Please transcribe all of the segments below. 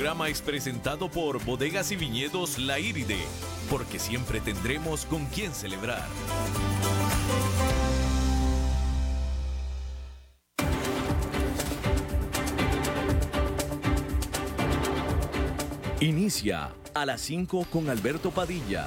programa es presentado por Bodegas y Viñedos La Iride, porque siempre tendremos con quién celebrar. Inicia a las 5 con Alberto Padilla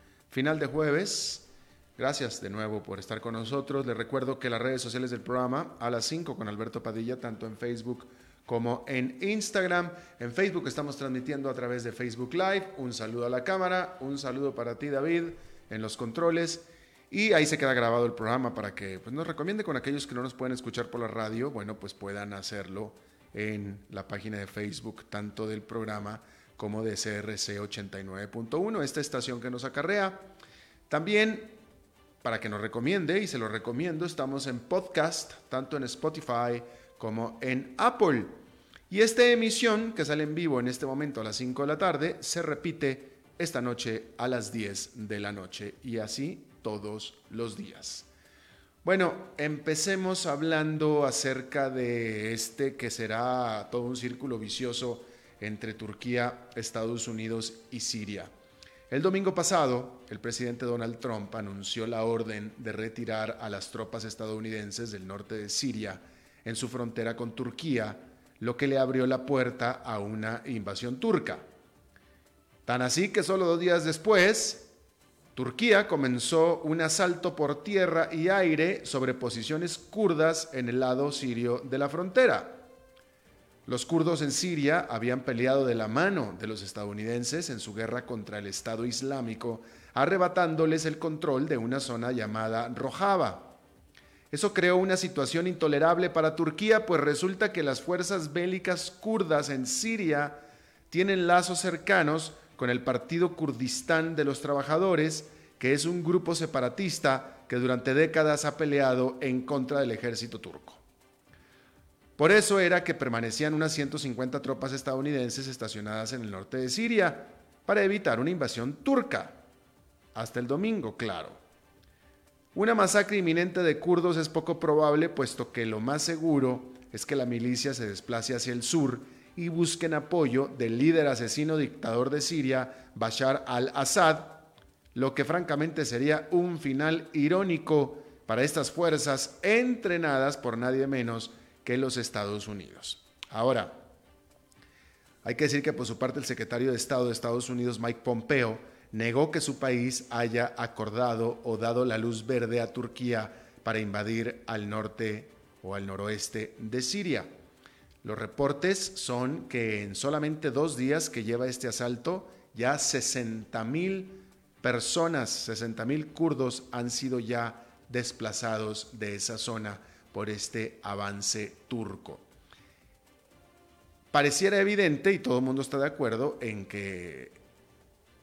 final de jueves. Gracias de nuevo por estar con nosotros. Les recuerdo que las redes sociales del programa a las 5 con Alberto Padilla, tanto en Facebook como en Instagram. En Facebook estamos transmitiendo a través de Facebook Live. Un saludo a la cámara, un saludo para ti David en los controles. Y ahí se queda grabado el programa para que pues, nos recomiende con aquellos que no nos pueden escuchar por la radio, bueno, pues puedan hacerlo en la página de Facebook, tanto del programa como de CRC 89.1, esta estación que nos acarrea. También, para que nos recomiende, y se lo recomiendo, estamos en podcast, tanto en Spotify como en Apple. Y esta emisión, que sale en vivo en este momento a las 5 de la tarde, se repite esta noche a las 10 de la noche y así todos los días. Bueno, empecemos hablando acerca de este que será todo un círculo vicioso entre Turquía, Estados Unidos y Siria. El domingo pasado, el presidente Donald Trump anunció la orden de retirar a las tropas estadounidenses del norte de Siria en su frontera con Turquía, lo que le abrió la puerta a una invasión turca. Tan así que solo dos días después, Turquía comenzó un asalto por tierra y aire sobre posiciones kurdas en el lado sirio de la frontera. Los kurdos en Siria habían peleado de la mano de los estadounidenses en su guerra contra el Estado Islámico, arrebatándoles el control de una zona llamada Rojava. Eso creó una situación intolerable para Turquía, pues resulta que las fuerzas bélicas kurdas en Siria tienen lazos cercanos con el Partido Kurdistán de los Trabajadores, que es un grupo separatista que durante décadas ha peleado en contra del ejército turco. Por eso era que permanecían unas 150 tropas estadounidenses estacionadas en el norte de Siria para evitar una invasión turca. Hasta el domingo, claro. Una masacre inminente de kurdos es poco probable, puesto que lo más seguro es que la milicia se desplace hacia el sur y busquen apoyo del líder asesino dictador de Siria, Bashar al-Assad, lo que francamente sería un final irónico para estas fuerzas entrenadas por nadie menos los Estados Unidos. Ahora, hay que decir que por su parte el secretario de Estado de Estados Unidos, Mike Pompeo, negó que su país haya acordado o dado la luz verde a Turquía para invadir al norte o al noroeste de Siria. Los reportes son que en solamente dos días que lleva este asalto, ya 60 mil personas, 60 mil kurdos han sido ya desplazados de esa zona por este avance turco. Pareciera evidente, y todo el mundo está de acuerdo, en que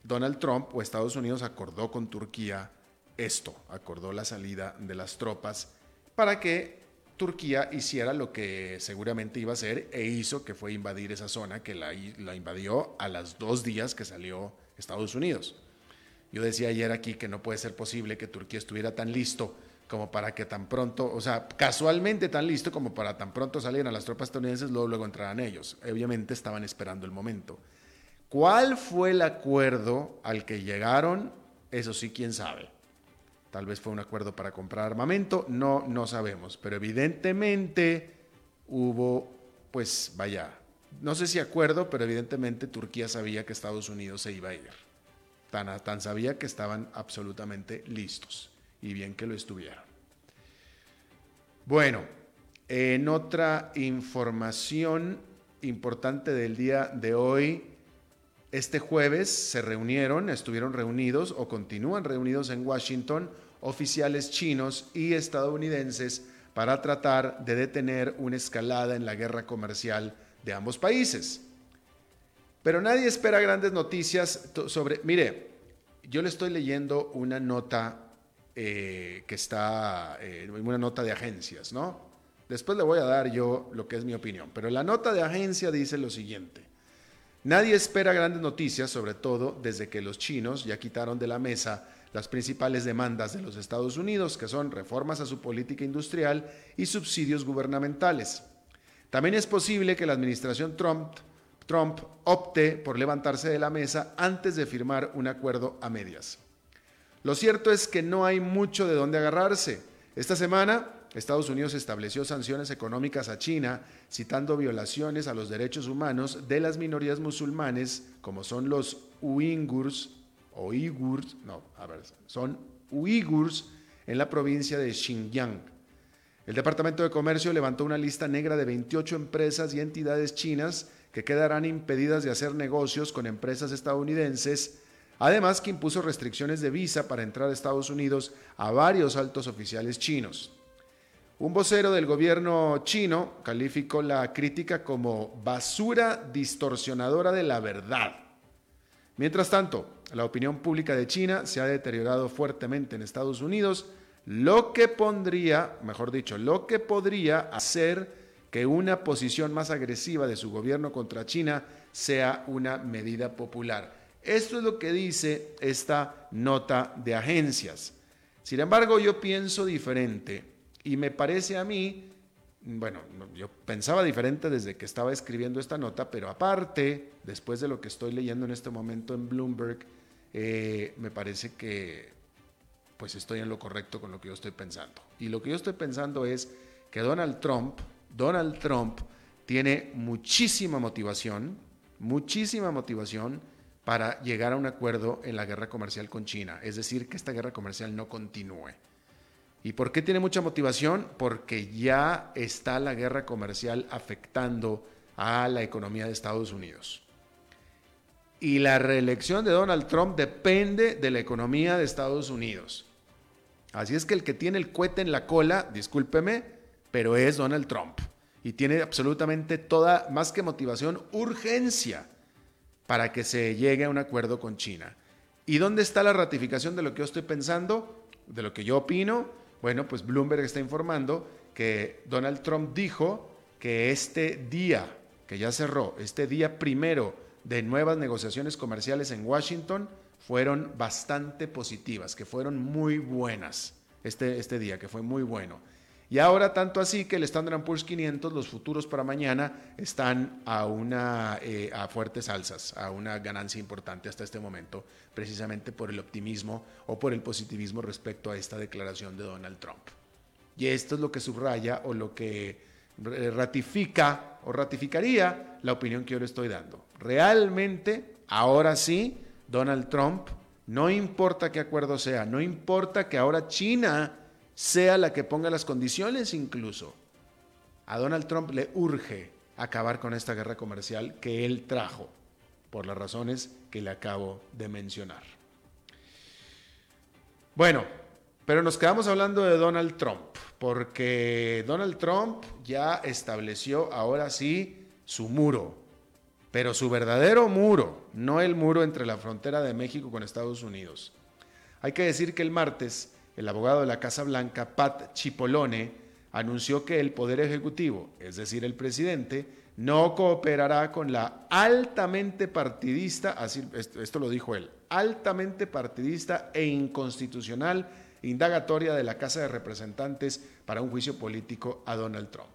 Donald Trump o Estados Unidos acordó con Turquía esto, acordó la salida de las tropas para que Turquía hiciera lo que seguramente iba a hacer e hizo, que fue invadir esa zona que la, la invadió a las dos días que salió Estados Unidos. Yo decía ayer aquí que no puede ser posible que Turquía estuviera tan listo como para que tan pronto, o sea, casualmente tan listo como para tan pronto salieran las tropas estadounidenses, luego, luego entraran ellos. Obviamente estaban esperando el momento. ¿Cuál fue el acuerdo al que llegaron? Eso sí, quién sabe. Tal vez fue un acuerdo para comprar armamento, no, no sabemos, pero evidentemente hubo, pues vaya, no sé si acuerdo, pero evidentemente Turquía sabía que Estados Unidos se iba a ir. Tan, tan sabía que estaban absolutamente listos y bien que lo estuvieron. Bueno, en otra información importante del día de hoy, este jueves se reunieron, estuvieron reunidos o continúan reunidos en Washington oficiales chinos y estadounidenses para tratar de detener una escalada en la guerra comercial de ambos países. Pero nadie espera grandes noticias sobre... Mire, yo le estoy leyendo una nota eh, que está, eh, una nota de agencias, ¿no? Después le voy a dar yo lo que es mi opinión, pero la nota de agencia dice lo siguiente. Nadie espera grandes noticias, sobre todo desde que los chinos ya quitaron de la mesa las principales demandas de los Estados Unidos, que son reformas a su política industrial y subsidios gubernamentales. También es posible que la administración Trump, Trump opte por levantarse de la mesa antes de firmar un acuerdo a medias. Lo cierto es que no hay mucho de dónde agarrarse. Esta semana, Estados Unidos estableció sanciones económicas a China, citando violaciones a los derechos humanos de las minorías musulmanes, como son los uigurs, o uigurs, no, a ver, son uigurs en la provincia de Xinjiang. El Departamento de Comercio levantó una lista negra de 28 empresas y entidades chinas que quedarán impedidas de hacer negocios con empresas estadounidenses Además que impuso restricciones de visa para entrar a Estados Unidos a varios altos oficiales chinos. Un vocero del gobierno chino calificó la crítica como basura distorsionadora de la verdad. Mientras tanto, la opinión pública de China se ha deteriorado fuertemente en Estados Unidos, lo que pondría, mejor dicho, lo que podría hacer que una posición más agresiva de su gobierno contra China sea una medida popular. Esto es lo que dice esta nota de agencias. Sin embargo, yo pienso diferente y me parece a mí, bueno, yo pensaba diferente desde que estaba escribiendo esta nota, pero aparte, después de lo que estoy leyendo en este momento en Bloomberg, eh, me parece que pues estoy en lo correcto con lo que yo estoy pensando. Y lo que yo estoy pensando es que Donald Trump, Donald Trump tiene muchísima motivación, muchísima motivación para llegar a un acuerdo en la guerra comercial con China, es decir, que esta guerra comercial no continúe. ¿Y por qué tiene mucha motivación? Porque ya está la guerra comercial afectando a la economía de Estados Unidos. Y la reelección de Donald Trump depende de la economía de Estados Unidos. Así es que el que tiene el cohete en la cola, discúlpeme, pero es Donald Trump. Y tiene absolutamente toda, más que motivación, urgencia para que se llegue a un acuerdo con China. ¿Y dónde está la ratificación de lo que yo estoy pensando, de lo que yo opino? Bueno, pues Bloomberg está informando que Donald Trump dijo que este día, que ya cerró, este día primero de nuevas negociaciones comerciales en Washington, fueron bastante positivas, que fueron muy buenas este, este día, que fue muy bueno. Y ahora tanto así que el Standard Poor's 500, los futuros para mañana, están a, una, eh, fuertes alzas, a una ganancia importante hasta este momento, precisamente por el optimismo o por el positivismo respecto a esta declaración de Donald Trump. Y esto es lo que subraya o lo que ratifica o ratificaría la opinión que yo le estoy dando. Realmente, ahora sí, Donald Trump, no importa qué acuerdo sea, no importa que ahora China sea la que ponga las condiciones incluso. A Donald Trump le urge acabar con esta guerra comercial que él trajo, por las razones que le acabo de mencionar. Bueno, pero nos quedamos hablando de Donald Trump, porque Donald Trump ya estableció ahora sí su muro, pero su verdadero muro, no el muro entre la frontera de México con Estados Unidos. Hay que decir que el martes el abogado de la Casa Blanca, Pat Chipolone, anunció que el Poder Ejecutivo, es decir, el presidente, no cooperará con la altamente partidista, así, esto lo dijo él, altamente partidista e inconstitucional indagatoria de la Casa de Representantes para un juicio político a Donald Trump.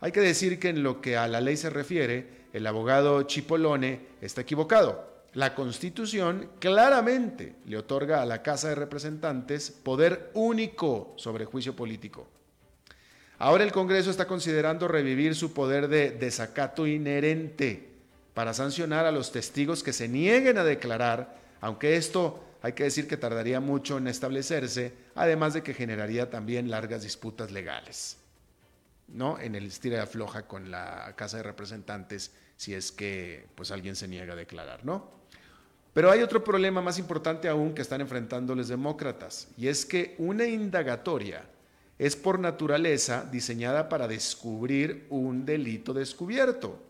Hay que decir que en lo que a la ley se refiere, el abogado Chipolone está equivocado. La Constitución claramente le otorga a la Casa de Representantes poder único sobre juicio político. Ahora el Congreso está considerando revivir su poder de desacato inherente para sancionar a los testigos que se nieguen a declarar, aunque esto hay que decir que tardaría mucho en establecerse, además de que generaría también largas disputas legales. ¿no? En el estilo de afloja con la Casa de Representantes si es que pues alguien se niega a declarar, ¿no? Pero hay otro problema más importante aún que están enfrentando los demócratas, y es que una indagatoria es por naturaleza diseñada para descubrir un delito descubierto.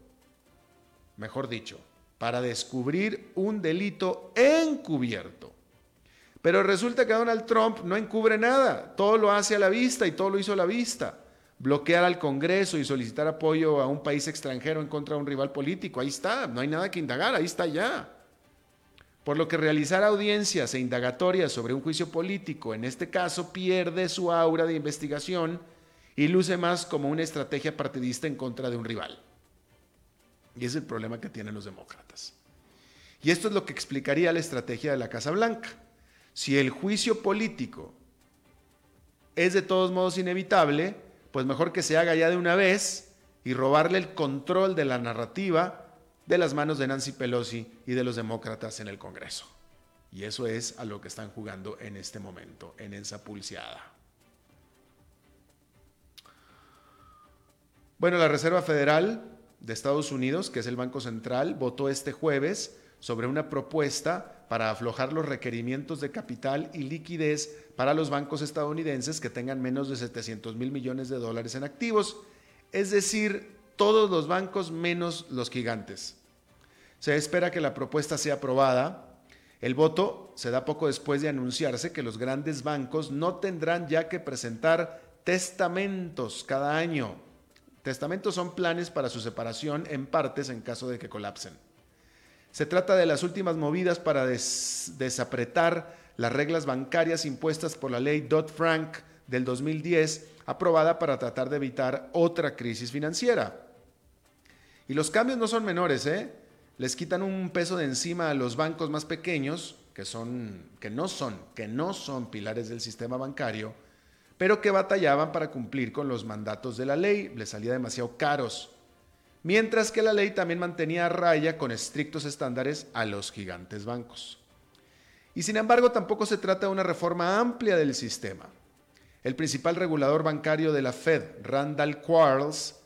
mejor dicho, para descubrir un delito encubierto. Pero resulta que Donald Trump no encubre nada, todo lo hace a la vista y todo lo hizo a la vista. Bloquear al Congreso y solicitar apoyo a un país extranjero en contra de un rival político, ahí está, no hay nada que indagar, ahí está ya. Por lo que realizar audiencias e indagatorias sobre un juicio político, en este caso, pierde su aura de investigación y luce más como una estrategia partidista en contra de un rival. Y es el problema que tienen los demócratas. Y esto es lo que explicaría la estrategia de la Casa Blanca. Si el juicio político es de todos modos inevitable, pues mejor que se haga ya de una vez y robarle el control de la narrativa de las manos de Nancy Pelosi y de los demócratas en el Congreso. Y eso es a lo que están jugando en este momento, en esa pulseada. Bueno, la Reserva Federal de Estados Unidos, que es el Banco Central, votó este jueves sobre una propuesta para aflojar los requerimientos de capital y liquidez para los bancos estadounidenses que tengan menos de 700 mil millones de dólares en activos, es decir, todos los bancos menos los gigantes. Se espera que la propuesta sea aprobada. El voto se da poco después de anunciarse que los grandes bancos no tendrán ya que presentar testamentos cada año Testamentos son planes para su separación en partes en caso de que colapsen. Se trata de las últimas movidas para desapretar las reglas bancarias impuestas por la ley Dodd-Frank del 2010, aprobada para tratar de evitar otra crisis financiera. Y los cambios no son menores, ¿eh? Les quitan un peso de encima a los bancos más pequeños, que, son, que no son, que no son pilares del sistema bancario, pero que batallaban para cumplir con los mandatos de la ley, les salía demasiado caros, mientras que la ley también mantenía a raya con estrictos estándares a los gigantes bancos. Y sin embargo tampoco se trata de una reforma amplia del sistema. El principal regulador bancario de la Fed, Randall Quarles,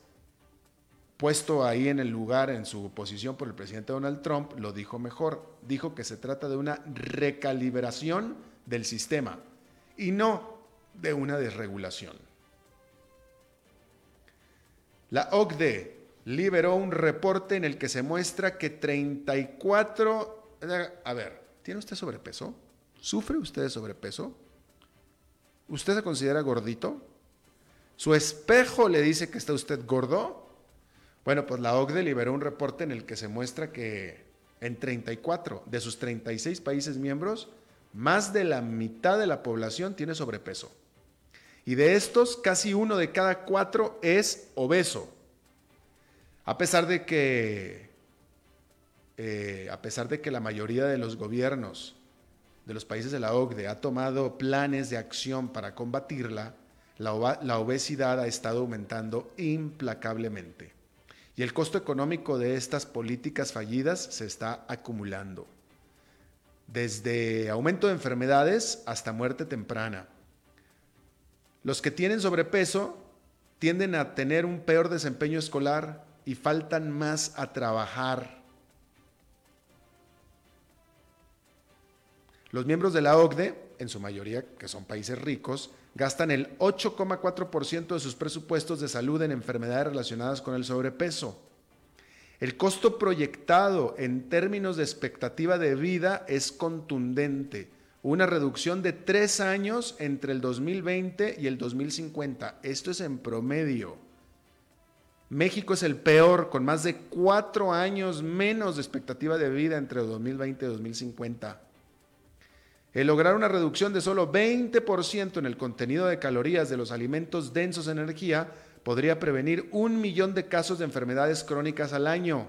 puesto ahí en el lugar en su posición por el presidente Donald Trump, lo dijo mejor. Dijo que se trata de una recalibración del sistema y no de una desregulación. La OCDE liberó un reporte en el que se muestra que 34... A ver, ¿tiene usted sobrepeso? ¿Sufre usted sobrepeso? ¿Usted se considera gordito? ¿Su espejo le dice que está usted gordo? Bueno, pues la OCDE liberó un reporte en el que se muestra que en 34 de sus 36 países miembros, más de la mitad de la población tiene sobrepeso. Y de estos, casi uno de cada cuatro es obeso. A pesar de que, eh, a pesar de que la mayoría de los gobiernos de los países de la OCDE ha tomado planes de acción para combatirla, la, la obesidad ha estado aumentando implacablemente. Y el costo económico de estas políticas fallidas se está acumulando. Desde aumento de enfermedades hasta muerte temprana los que tienen sobrepeso tienden a tener un peor desempeño escolar y faltan más a trabajar. Los miembros de la OCDE, en su mayoría que son países ricos, gastan el 8,4% de sus presupuestos de salud en enfermedades relacionadas con el sobrepeso. El costo proyectado en términos de expectativa de vida es contundente una reducción de tres años entre el 2020 y el 2050. Esto es en promedio. México es el peor, con más de cuatro años menos de expectativa de vida entre 2020 y 2050. El lograr una reducción de solo 20% en el contenido de calorías de los alimentos densos en energía podría prevenir un millón de casos de enfermedades crónicas al año.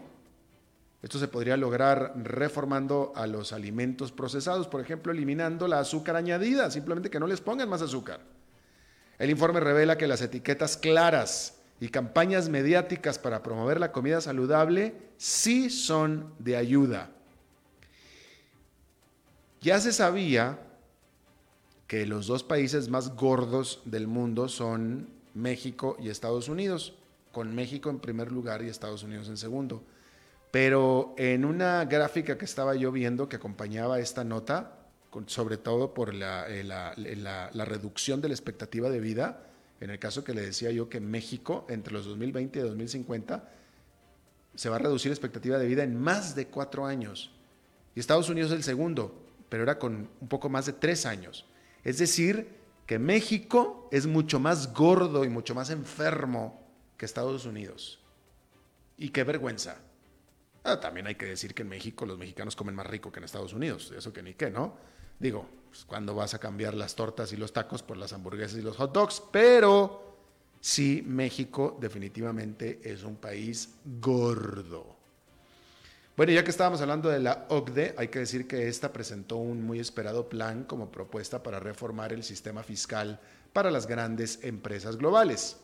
Esto se podría lograr reformando a los alimentos procesados, por ejemplo, eliminando la azúcar añadida, simplemente que no les pongan más azúcar. El informe revela que las etiquetas claras y campañas mediáticas para promover la comida saludable sí son de ayuda. Ya se sabía que los dos países más gordos del mundo son México y Estados Unidos, con México en primer lugar y Estados Unidos en segundo. Pero en una gráfica que estaba yo viendo que acompañaba esta nota, sobre todo por eh, la, reducción de la expectativa de vida, en el caso que le decía yo que México entre los 2020 y 2050 se va a reducir la expectativa de vida en más de cuatro años. Y Estados Unidos es el segundo, pero era con un poco más de tres años. Es decir, que México es mucho más gordo y mucho más enfermo que Estados Unidos. Y qué vergüenza. Ah, también hay que decir que en México los mexicanos comen más rico que en Estados Unidos. Eso que ni qué, ¿no? Digo, pues, ¿cuándo vas a cambiar las tortas y los tacos por las hamburguesas y los hot dogs? Pero sí, México definitivamente es un país gordo. Bueno, ya que estábamos hablando de la OCDE, hay que decir que esta presentó un muy esperado plan como propuesta para reformar el sistema fiscal para las grandes empresas globales.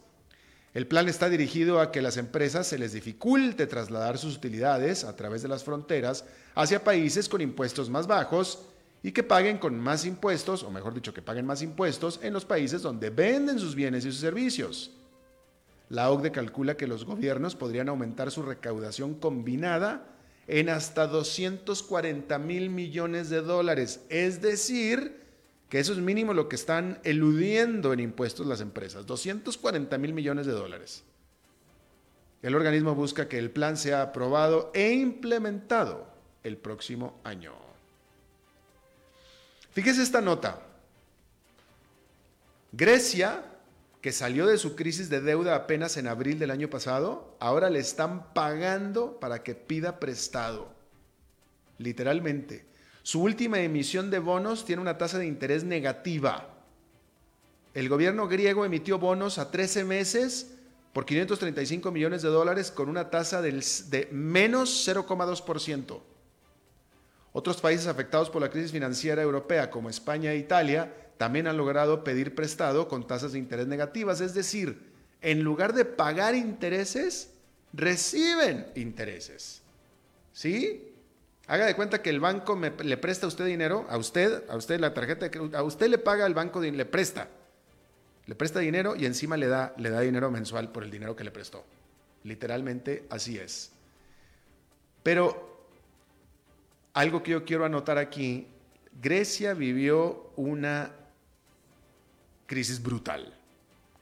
El plan está dirigido a que las empresas se les dificulte trasladar sus utilidades a través de las fronteras hacia países con impuestos más bajos y que paguen con más impuestos, o mejor dicho, que paguen más impuestos en los países donde venden sus bienes y sus servicios. La OCDE calcula que los gobiernos podrían aumentar su recaudación combinada en hasta 240 mil millones de dólares. Es decir, que eso es mínimo lo que están eludiendo en impuestos las empresas. 240 mil millones de dólares. El organismo busca que el plan sea aprobado e implementado el próximo año. Fíjese esta nota. Grecia que salió de su crisis de deuda apenas en abril del año pasado, ahora le están pagando para que pida prestado. Literalmente. Su última emisión de bonos tiene una tasa de interés negativa. El gobierno griego emitió bonos a 13 meses por 535 millones de dólares con una tasa de menos 0,2%. Otros países afectados por la crisis financiera europea, como España e Italia, también han logrado pedir prestado con tasas de interés negativas, es decir, en lugar de pagar intereses, reciben intereses. ¿Sí? Haga de cuenta que el banco le presta a usted dinero, a usted, a usted la tarjeta, a usted le paga el banco, le presta, le presta dinero y encima le da, le da dinero mensual por el dinero que le prestó. Literalmente así es. Pero algo que yo quiero anotar aquí, Grecia vivió una crisis brutal,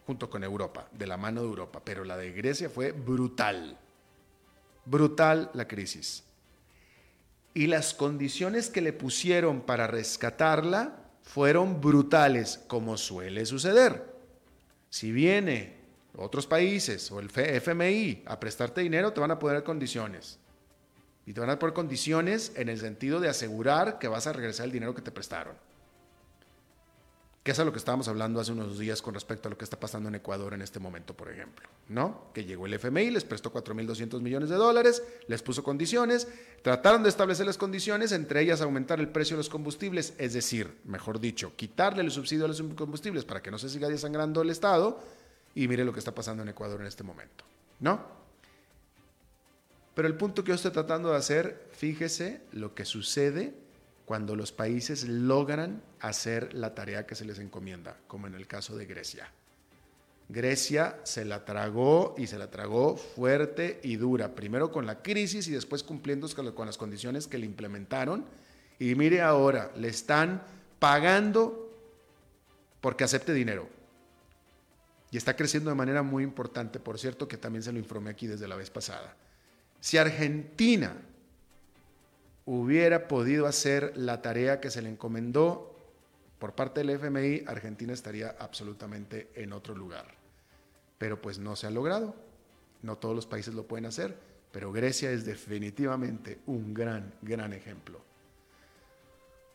junto con Europa, de la mano de Europa, pero la de Grecia fue brutal, brutal la crisis. Y las condiciones que le pusieron para rescatarla fueron brutales, como suele suceder. Si viene otros países o el FMI a prestarte dinero, te van a poner condiciones. Y te van a poner condiciones en el sentido de asegurar que vas a regresar el dinero que te prestaron que es a lo que estábamos hablando hace unos días con respecto a lo que está pasando en Ecuador en este momento, por ejemplo, ¿no? Que llegó el FMI, les prestó 4.200 millones de dólares, les puso condiciones, trataron de establecer las condiciones, entre ellas aumentar el precio de los combustibles, es decir, mejor dicho, quitarle el subsidio a los combustibles para que no se siga desangrando el Estado, y mire lo que está pasando en Ecuador en este momento, ¿no? Pero el punto que yo estoy tratando de hacer, fíjese lo que sucede cuando los países logran hacer la tarea que se les encomienda, como en el caso de Grecia. Grecia se la tragó y se la tragó fuerte y dura, primero con la crisis y después cumpliendo con las condiciones que le implementaron. Y mire ahora, le están pagando porque acepte dinero. Y está creciendo de manera muy importante, por cierto, que también se lo informé aquí desde la vez pasada. Si Argentina hubiera podido hacer la tarea que se le encomendó por parte del FMI, Argentina estaría absolutamente en otro lugar. Pero pues no se ha logrado. No todos los países lo pueden hacer, pero Grecia es definitivamente un gran, gran ejemplo.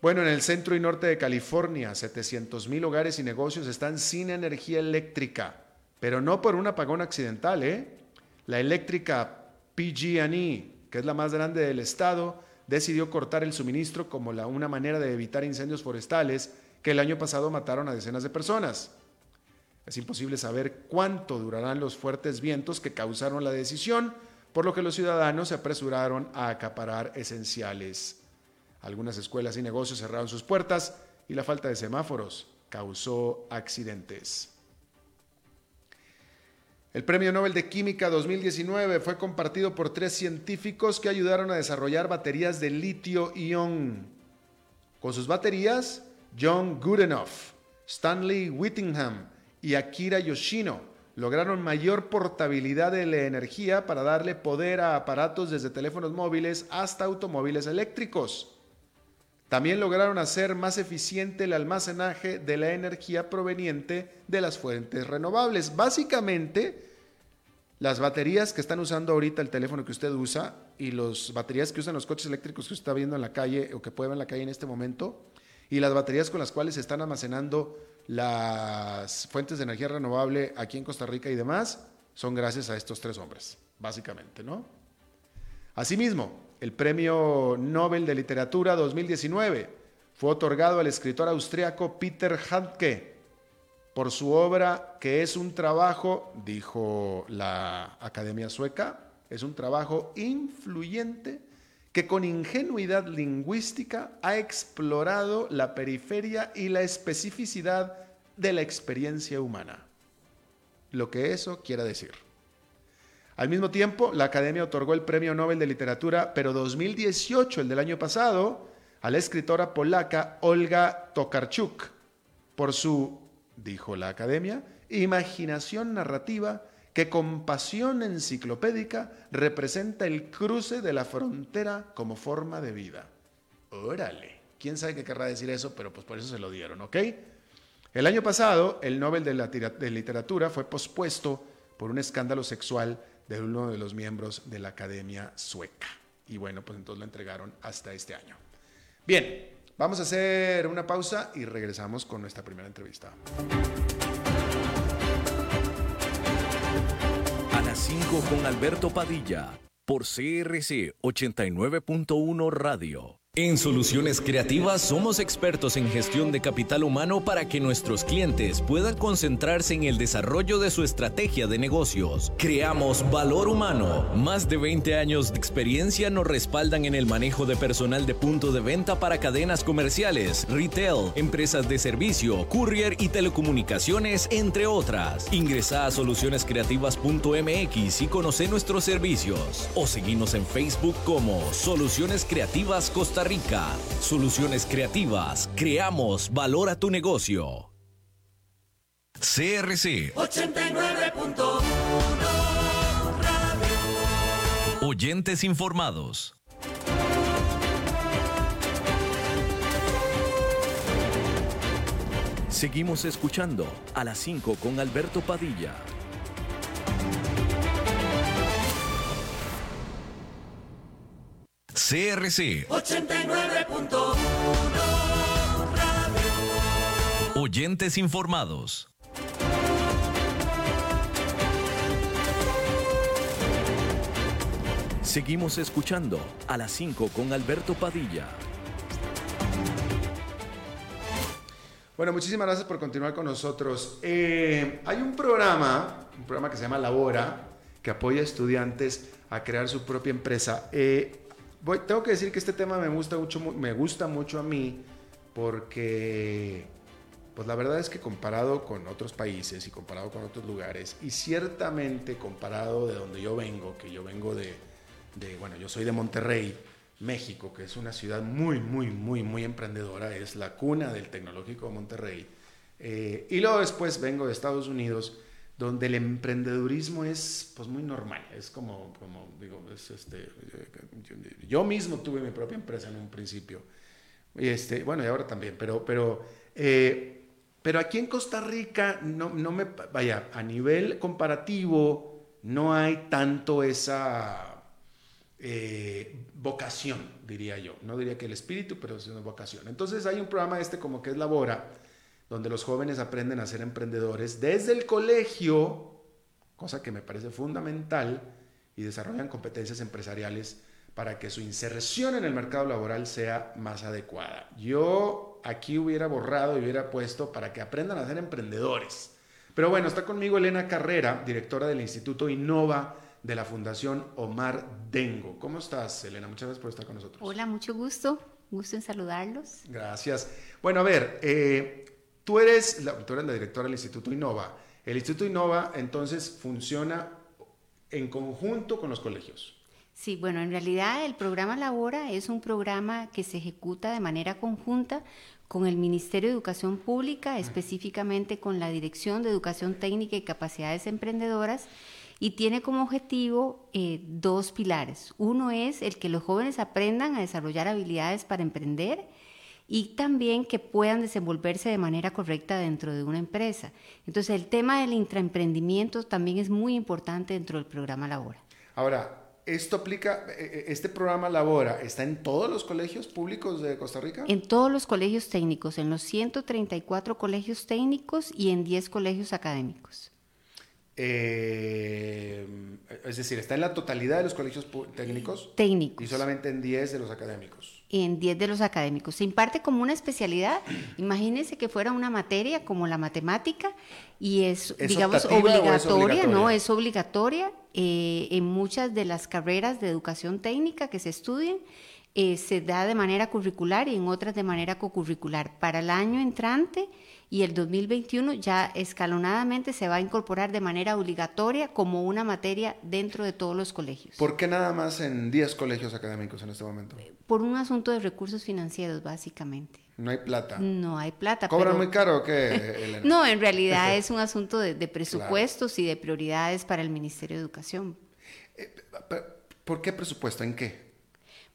Bueno, en el centro y norte de California, 700 mil hogares y negocios están sin energía eléctrica, pero no por un apagón accidental, ¿eh? La eléctrica PG&E, que es la más grande del estado, decidió cortar el suministro como la, una manera de evitar incendios forestales que el año pasado mataron a decenas de personas. Es imposible saber cuánto durarán los fuertes vientos que causaron la decisión, por lo que los ciudadanos se apresuraron a acaparar esenciales. Algunas escuelas y negocios cerraron sus puertas y la falta de semáforos causó accidentes. El Premio Nobel de Química 2019 fue compartido por tres científicos que ayudaron a desarrollar baterías de litio-ion. Con sus baterías, John Goodenough, Stanley Whittingham y Akira Yoshino lograron mayor portabilidad de la energía para darle poder a aparatos desde teléfonos móviles hasta automóviles eléctricos. También lograron hacer más eficiente el almacenaje de la energía proveniente de las fuentes renovables. Básicamente, las baterías que están usando ahorita el teléfono que usted usa y las baterías que usan los coches eléctricos que usted está viendo en la calle o que puede ver en la calle en este momento y las baterías con las cuales se están almacenando las fuentes de energía renovable aquí en Costa Rica y demás son gracias a estos tres hombres, básicamente, ¿no? Asimismo, el Premio Nobel de Literatura 2019 fue otorgado al escritor austriaco Peter Handke por su obra que es un trabajo, dijo la Academia Sueca, es un trabajo influyente que con ingenuidad lingüística ha explorado la periferia y la especificidad de la experiencia humana. Lo que eso quiera decir. Al mismo tiempo, la Academia otorgó el Premio Nobel de Literatura, pero 2018, el del año pasado, a la escritora polaca Olga Tokarczuk por su, dijo la Academia, imaginación narrativa que con pasión enciclopédica representa el cruce de la frontera como forma de vida. Órale, quién sabe qué querrá decir eso, pero pues por eso se lo dieron, ¿ok? El año pasado, el Nobel de, de Literatura fue pospuesto por un escándalo sexual de uno de los miembros de la Academia Sueca. Y bueno, pues entonces lo entregaron hasta este año. Bien, vamos a hacer una pausa y regresamos con nuestra primera entrevista. A las 5 con Alberto Padilla, por CRC 89.1 Radio. En Soluciones Creativas somos expertos en gestión de capital humano para que nuestros clientes puedan concentrarse en el desarrollo de su estrategia de negocios. Creamos valor humano. Más de 20 años de experiencia nos respaldan en el manejo de personal de punto de venta para cadenas comerciales, retail, empresas de servicio, courier y telecomunicaciones, entre otras. Ingresa a solucionescreativas.mx y conoce nuestros servicios. O seguimos en Facebook como Soluciones Creativas Costa. Soluciones creativas. Creamos valor a tu negocio. CRC 89.1 Oyentes informados. Seguimos escuchando a las 5 con Alberto Padilla. CRC 89.1 Oyentes informados. Seguimos escuchando a las 5 con Alberto Padilla. Bueno, muchísimas gracias por continuar con nosotros. Eh, hay un programa, un programa que se llama Labora, que apoya a estudiantes a crear su propia empresa. Eh, tengo que decir que este tema me gusta mucho, me gusta mucho a mí porque, pues la verdad es que comparado con otros países y comparado con otros lugares, y ciertamente comparado de donde yo vengo, que yo vengo de, bueno, yo soy de Monterrey, México, que es una ciudad muy, muy, muy, muy emprendedora, es la cuna del tecnológico de Monterrey. Eh, y luego después vengo de Estados Unidos, donde el emprendedurismo es pues muy normal, es como, como digo, es este, yo, mismo tuve mi propia empresa en un principio, este, bueno, y ahora también, pero, pero, eh, pero aquí en Costa Rica, no, no me, vaya, a nivel comparativo, no hay tanto esa eh, vocación, diría yo, no diría que el espíritu, pero es una vocación. Entonces hay un programa este como que es Labora, donde los jóvenes aprenden a ser emprendedores desde el colegio, cosa que me parece fundamental, y desarrollan competencias empresariales para que su inserción en el mercado laboral sea más adecuada. Yo aquí hubiera borrado y hubiera puesto para que aprendan a ser emprendedores. Pero bueno, está conmigo Elena Carrera, directora del Instituto Innova de la Fundación Omar Dengo. ¿Cómo estás, Elena? Muchas gracias por estar con nosotros. Hola, mucho gusto. Gusto en saludarlos. Gracias. Bueno, a ver, eh, Tú eres, la, la directora del Instituto Innova. El Instituto Innova entonces funciona en conjunto con los colegios. Sí, bueno, en realidad el programa Labora es un programa que se ejecuta de manera conjunta con el Ministerio de Educación Pública, específicamente con la Dirección de Educación Técnica y Capacidades Emprendedoras, y tiene como objetivo eh, dos pilares. Uno es el que los jóvenes aprendan a desarrollar habilidades para emprender y también que puedan desenvolverse de manera correcta dentro de una empresa. Entonces, el tema del intraemprendimiento también es muy importante dentro del programa Labora. Ahora, ¿Esto aplica, eh, eh, este programa Labora, está en todos los colegios públicos de Costa Rica? En todos los colegios técnicos, en los 134 colegios técnicos y en 10 colegios académicos. Eh, es decir, está en la totalidad de los colegios técnicos. Técnicos. Y solamente en 10 de los académicos. En 10 de los académicos. Se imparte como una especialidad. Imagínense que fuera una materia como la matemática y es, digamos, obligatoria, no, es obligatoria eh, en muchas de las carreras de educación técnica que se estudian. Eh, se da de manera curricular y en otras de manera co-curricular. Para el año entrante y el 2021 ya escalonadamente se va a incorporar de manera obligatoria como una materia dentro de todos los colegios. ¿Por qué nada más en 10 colegios académicos en este momento? Por un asunto de recursos financieros, básicamente. No hay plata. No hay plata. ¿Cobran muy caro o qué, no, en realidad es un asunto de, presupuestos y de prioridades para el Ministerio de Educación. Eh, ¿Por qué presupuesto? ¿En qué?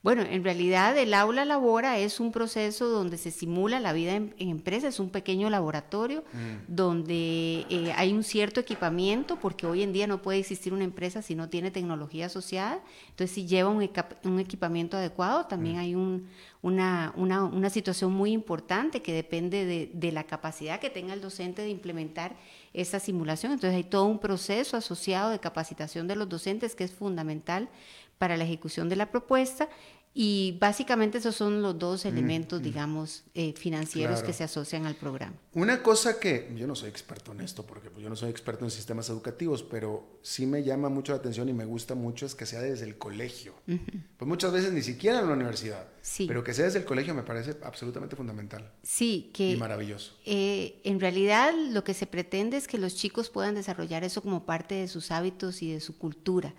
Bueno, en realidad el aula labora es un proceso donde se simula la vida en, empresa, es un pequeño laboratorio mm. donde eh, hay un cierto equipamiento, porque hoy en día no puede existir una empresa si no tiene tecnología asociada, entonces si lleva un, equipamiento adecuado, también mm. hay una, una, situación muy importante que depende de, de la capacidad que tenga el docente de implementar esa simulación, entonces hay todo un proceso asociado de capacitación de los docentes que es fundamental para la ejecución de la propuesta y básicamente esos son los dos mm, elementos, mm. digamos, eh, financieros que se asocian al programa. Una cosa que yo no soy experto en esto, porque pues, yo no soy experto en sistemas educativos, pero sí me llama mucho la atención y me gusta mucho es que sea desde el colegio. Pues muchas veces ni siquiera en la universidad, sí. pero que sea desde el colegio me parece absolutamente fundamental. Sí, que... Y maravilloso. Eh, en realidad lo que se pretende es que los chicos puedan desarrollar eso como parte de sus hábitos y de su cultura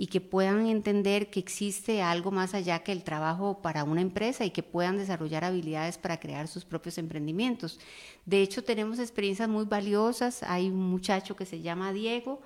y que puedan entender que existe algo más allá que el trabajo para una empresa y que puedan desarrollar habilidades para crear sus propios emprendimientos. De hecho, tenemos experiencias muy valiosas. Hay un muchacho que se llama Diego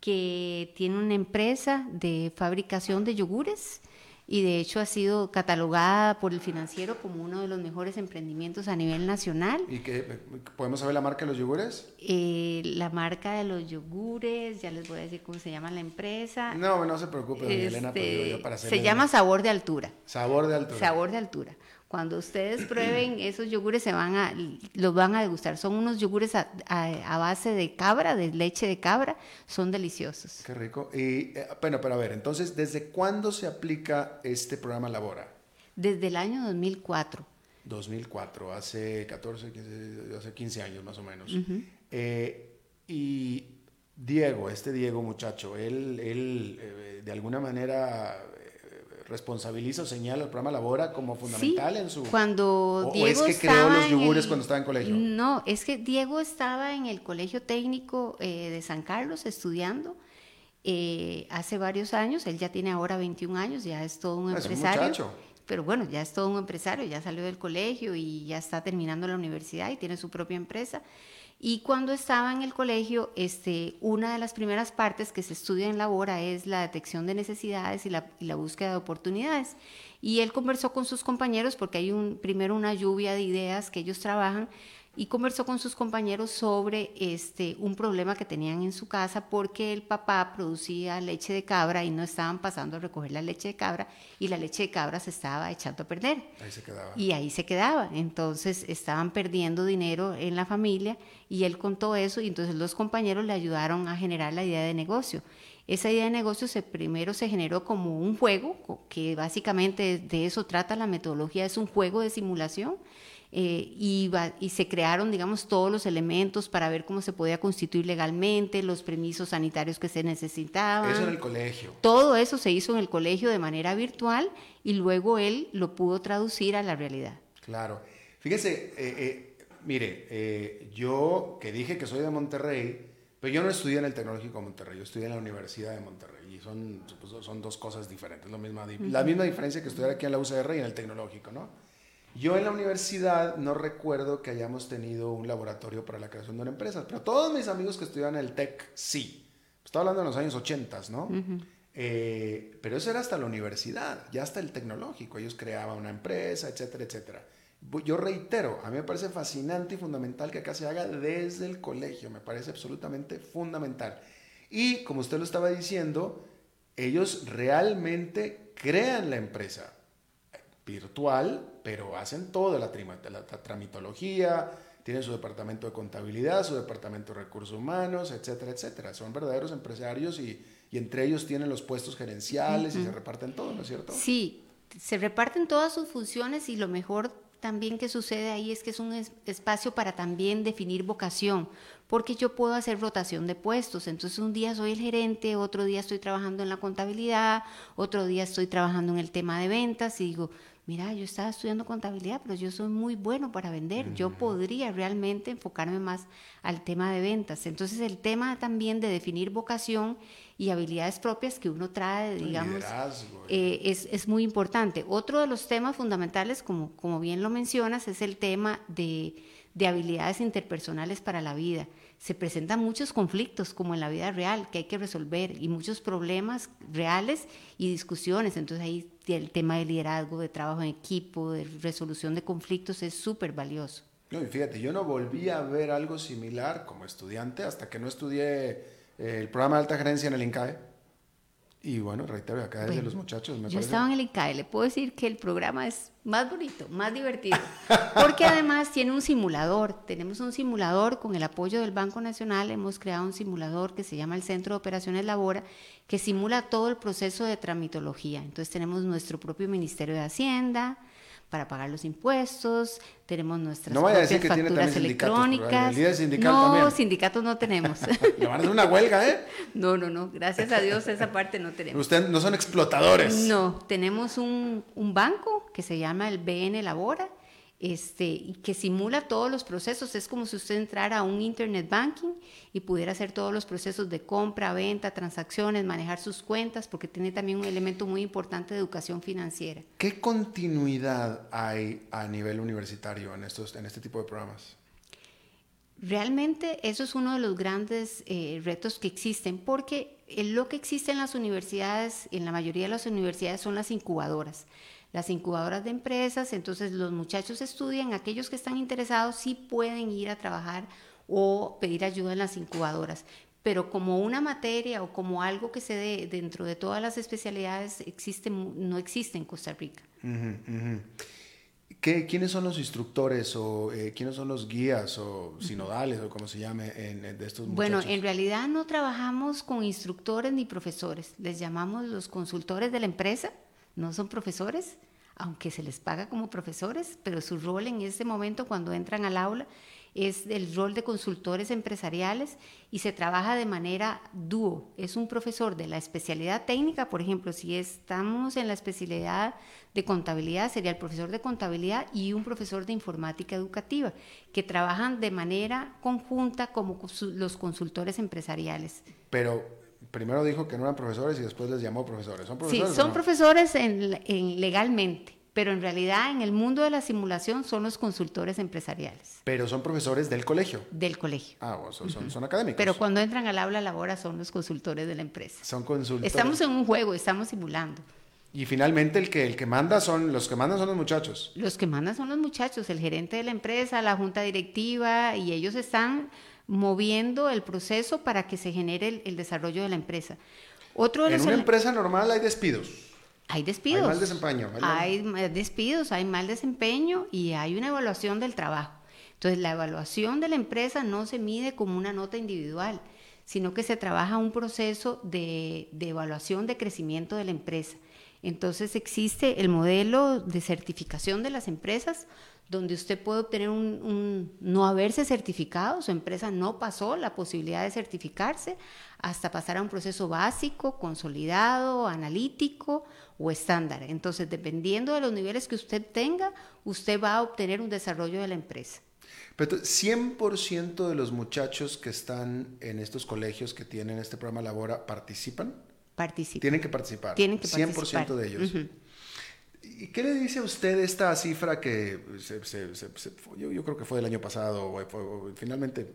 que tiene una empresa de fabricación de yogures y de hecho ha sido catalogada por el financiero como uno de los mejores emprendimientos a nivel nacional. ¿Y qué, podemos saber la marca de los yogures? Eh, la marca de los yogures, ya les voy a decir cómo se llama la empresa. No, no se preocupe, Elena, pero yo para Se llama Sabor de Altura. Sabor de Altura. Sabor de Altura. Cuando ustedes prueben esos yogures se van a, los van a degustar. Son unos yogures a, base de cabra, de leche de cabra, son deliciosos. Qué rico. Y eh, bueno, pero a ver, entonces, ¿desde cuándo se aplica este programa Labora? Desde el año 2004. 2004, hace 14, 15, hace 15 años más o menos. Eh, y Diego, este Diego muchacho, él, él eh, de alguna manera responsabiliza o señala el programa Labora como fundamental en su... Cuando Diego o es que creó los yogures cuando estaba en colegio? No, es que Diego estaba en el Colegio Técnico eh, de San Carlos estudiando eh, hace varios años, él ya tiene ahora 21 años, ya es todo un ah, empresario. pero bueno, ya es todo un empresario, ya salió del colegio y ya está terminando la universidad y tiene su propia empresa. Y cuando estaba en el colegio, este, una de las primeras partes que se estudia en Labora es la detección de necesidades y la, y la búsqueda de oportunidades. Y él conversó con sus compañeros, porque hay un, primero una lluvia de ideas que ellos trabajan, y conversó con sus compañeros sobre este, un problema que tenían en su casa porque el papá producía leche de cabra y no estaban pasando a recoger la leche de cabra y la leche de cabra se estaba echando a perder. Ahí se quedaba. Y ahí se quedaba. Entonces estaban perdiendo dinero en la familia y él contó eso y entonces los compañeros le ayudaron a generar la idea de negocio. Esa idea de negocio se, primero se generó como un juego, que básicamente de eso trata la metodología, es un juego de simulación eh, y, y, se crearon, digamos, todos los elementos para ver cómo se podía constituir legalmente, los permisos sanitarios que se necesitaban. Eso en el colegio. Todo eso se hizo en el colegio de manera virtual y luego él lo pudo traducir a la realidad. Claro. Fíjese, eh, eh, mire, yo que dije que soy de Monterrey, pero yo no estudié en el Tecnológico de Monterrey, yo estudié en la Universidad de Monterrey y son, son dos cosas diferentes, lo misma, la misma diferencia que estudiar aquí en la UCR y en el Tecnológico, ¿no? Yo en la universidad no recuerdo que hayamos tenido un laboratorio para la creación de una empresa, pero todos mis amigos que estudian en el TEC sí. Estaba hablando de los años 80, ¿no? Eh, pero eso era hasta la universidad, ya hasta el tecnológico. Ellos creaban una empresa, etcétera, etcétera. Yo reitero, a mí me parece fascinante y fundamental que acá se haga desde el colegio, me parece absolutamente fundamental. Y como usted lo estaba diciendo, ellos realmente crean la empresa virtual, pero hacen toda la, la, tramitología, tienen su departamento de contabilidad, su departamento de recursos humanos, etcétera, etcétera. Son verdaderos empresarios y, entre ellos tienen los puestos gerenciales y se reparten todo, ¿no es cierto? Sí, se reparten todas sus funciones y lo mejor también que sucede ahí es que es un espacio para también definir vocación, porque yo puedo hacer rotación de puestos. Entonces un día soy el gerente, otro día estoy trabajando en la contabilidad, otro día estoy trabajando en el tema de ventas y digo, mira, yo estaba estudiando contabilidad, pero yo soy muy bueno para vender, yo podría realmente enfocarme más al tema de ventas. Entonces el tema también de definir vocación y habilidades propias que uno trae, digamos, eh, es, es, muy importante. Otro de los temas fundamentales, como, como bien lo mencionas, es el tema de, de habilidades interpersonales para la vida se presentan muchos conflictos como en la vida real que hay que resolver y muchos problemas reales y discusiones. Entonces ahí el tema de liderazgo, de trabajo en equipo, de resolución de conflictos es súper valioso. No, y fíjate, yo no volví a ver algo similar como estudiante hasta que no estudié eh, el programa de alta gerencia en el INCAE y bueno, reitero, acá desde los muchachos. Me yo estaba en el ICAE, le puedo decir que el programa es más bonito, más divertido, porque además tiene un simulador. Tenemos un simulador con el apoyo del Banco Nacional, hemos creado un simulador que se llama el Centro de Operaciones Labora, que simula todo el proceso de tramitología. Entonces tenemos nuestro propio Ministerio de Hacienda, para pagar los impuestos, tenemos nuestras no vaya a decir que facturas tiene electrónicas. Sindical no, también. sindicatos no tenemos. Le van a hacer una huelga, ¿eh? No, no, no, gracias a Dios esa parte no tenemos. Ustedes no son explotadores. No, tenemos un, un banco que se llama el BN Labora, este, y que simula todos los procesos. Es como si usted entrara a un Internet Banking y pudiera hacer todos los procesos de compra, venta, transacciones, manejar sus cuentas, porque tiene también un elemento muy importante de educación financiera. ¿Qué continuidad hay a nivel universitario en, estos, en este tipo de programas? Realmente eso es uno de los grandes eh, retos que existen, porque lo que existe en las universidades, en la mayoría de las universidades, son las incubadoras las incubadoras de empresas, entonces los muchachos estudian, aquellos que están interesados sí pueden ir a trabajar o pedir ayuda en las incubadoras, pero como una materia o como algo que se dé dentro de todas las especialidades existe, no existe en Costa Rica. ¿Qué, ¿Quiénes son los instructores o eh, quiénes son los guías o sinodales o como se llame en, de estos muchachos? Bueno, en realidad no trabajamos con instructores ni profesores, les llamamos los consultores de la empresa no son profesores, aunque se les paga como profesores, pero su rol en ese momento cuando entran al aula es el rol de consultores empresariales y se trabaja de manera dúo. Es un profesor de la especialidad técnica, por ejemplo, si estamos en la especialidad de contabilidad, sería el profesor de contabilidad y un profesor de informática educativa, que trabajan de manera conjunta como los consultores empresariales. Pero primero dijo que no eran profesores y después les llamó profesores. ¿Son profesores? Sí, son profesores en, legalmente, pero en realidad en el mundo de la simulación son los consultores empresariales. Pero son profesores del colegio. Del colegio. Ah, o son, son, académicos. Pero cuando entran al aula labora son los consultores de la empresa. Son consultores. Estamos en un juego, estamos simulando. Y finalmente el que, el que manda son, los que mandan son los muchachos. Los que mandan son los muchachos, el gerente de la empresa, la junta directiva, y ellos están moviendo el proceso para que se genere el, desarrollo de la empresa. Otro en una empresa normal hay despidos. Hay despidos. Hay mal desempeño. Hay, despidos, hay mal desempeño y hay una evaluación del trabajo. Entonces, la evaluación de la empresa no se mide como una nota individual, sino que se trabaja un proceso de, de evaluación de crecimiento de la empresa. Entonces, existe el modelo de certificación de las empresas, donde usted puede obtener un, no haberse certificado, su empresa no pasó la posibilidad de certificarse, hasta pasar a un proceso básico, consolidado, analítico o estándar. Entonces, dependiendo de los niveles que usted tenga, usted va a obtener un desarrollo de la empresa. Pero 100% de los muchachos que están en estos colegios que tienen este programa Labora participan. Participan. Tienen que participar. Tienen que participar. 100% de ellos. ¿Y qué le dice a usted esta cifra que yo, creo que fue del año pasado, o, finalmente,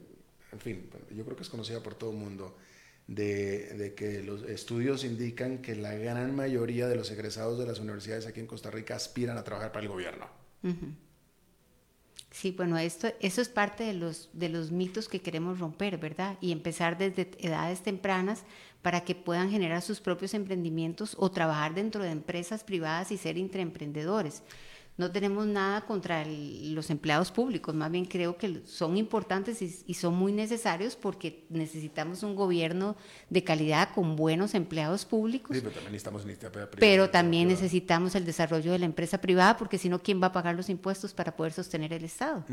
en fin, yo creo que es conocida por todo el mundo, de, que los estudios indican que la gran mayoría de los egresados de las universidades aquí en Costa Rica aspiran a trabajar para el gobierno? Sí, bueno, esto, eso es parte de los, de los mitos que queremos romper, ¿verdad? Y empezar desde edades tempranas para que puedan generar sus propios emprendimientos o trabajar dentro de empresas privadas y ser intraemprendedores no tenemos nada contra los empleados públicos, más bien creo que son importantes y, son muy necesarios porque necesitamos un gobierno de calidad con buenos empleados públicos. Sí, pero también necesitamos privada, Pero también necesitamos el desarrollo de la empresa privada porque si no, ¿quién va a pagar los impuestos para poder sostener el Estado?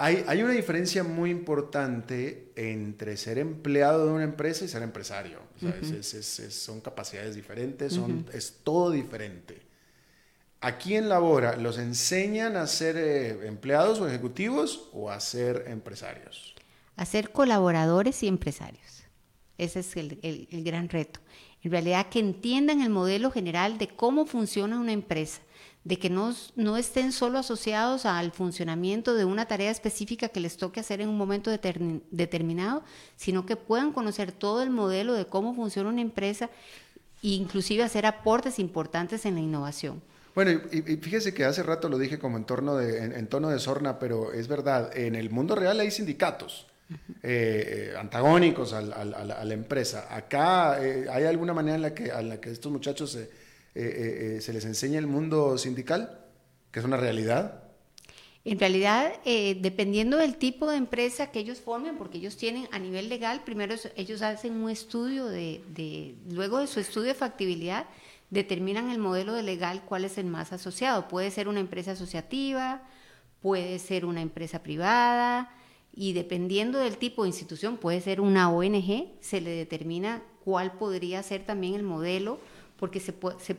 Hay, hay, una diferencia muy importante entre ser empleado de una empresa y ser empresario. son capacidades diferentes, son, es todo diferente. Aquí en Labora, ¿los enseñan a ser eh, empleados o ejecutivos o a ser empresarios? A ser colaboradores y empresarios. Ese es el, gran reto. En realidad, que entiendan el modelo general de cómo funciona una empresa, de que no, no estén solo asociados al funcionamiento de una tarea específica que les toque hacer en un momento determinado, sino que puedan conocer todo el modelo de cómo funciona una empresa e inclusive hacer aportes importantes en la innovación. Bueno, y, fíjese que hace rato lo dije como en, torno de, en, tono de sorna, pero es verdad, en el mundo real hay sindicatos eh, eh, antagónicos a la empresa. Acá eh, hay alguna manera en la que, a la que estos muchachos se, se les enseña el mundo sindical, que es una realidad. En realidad, dependiendo del tipo de empresa que ellos formen, porque ellos tienen a nivel legal, primero ellos hacen un estudio de, de luego de su estudio de factibilidad, determinan el modelo de legal cuál es el más asociado. Puede ser una empresa asociativa, puede ser una empresa privada y dependiendo del tipo de institución, puede ser una ONG, se le determina cuál podría ser también el modelo porque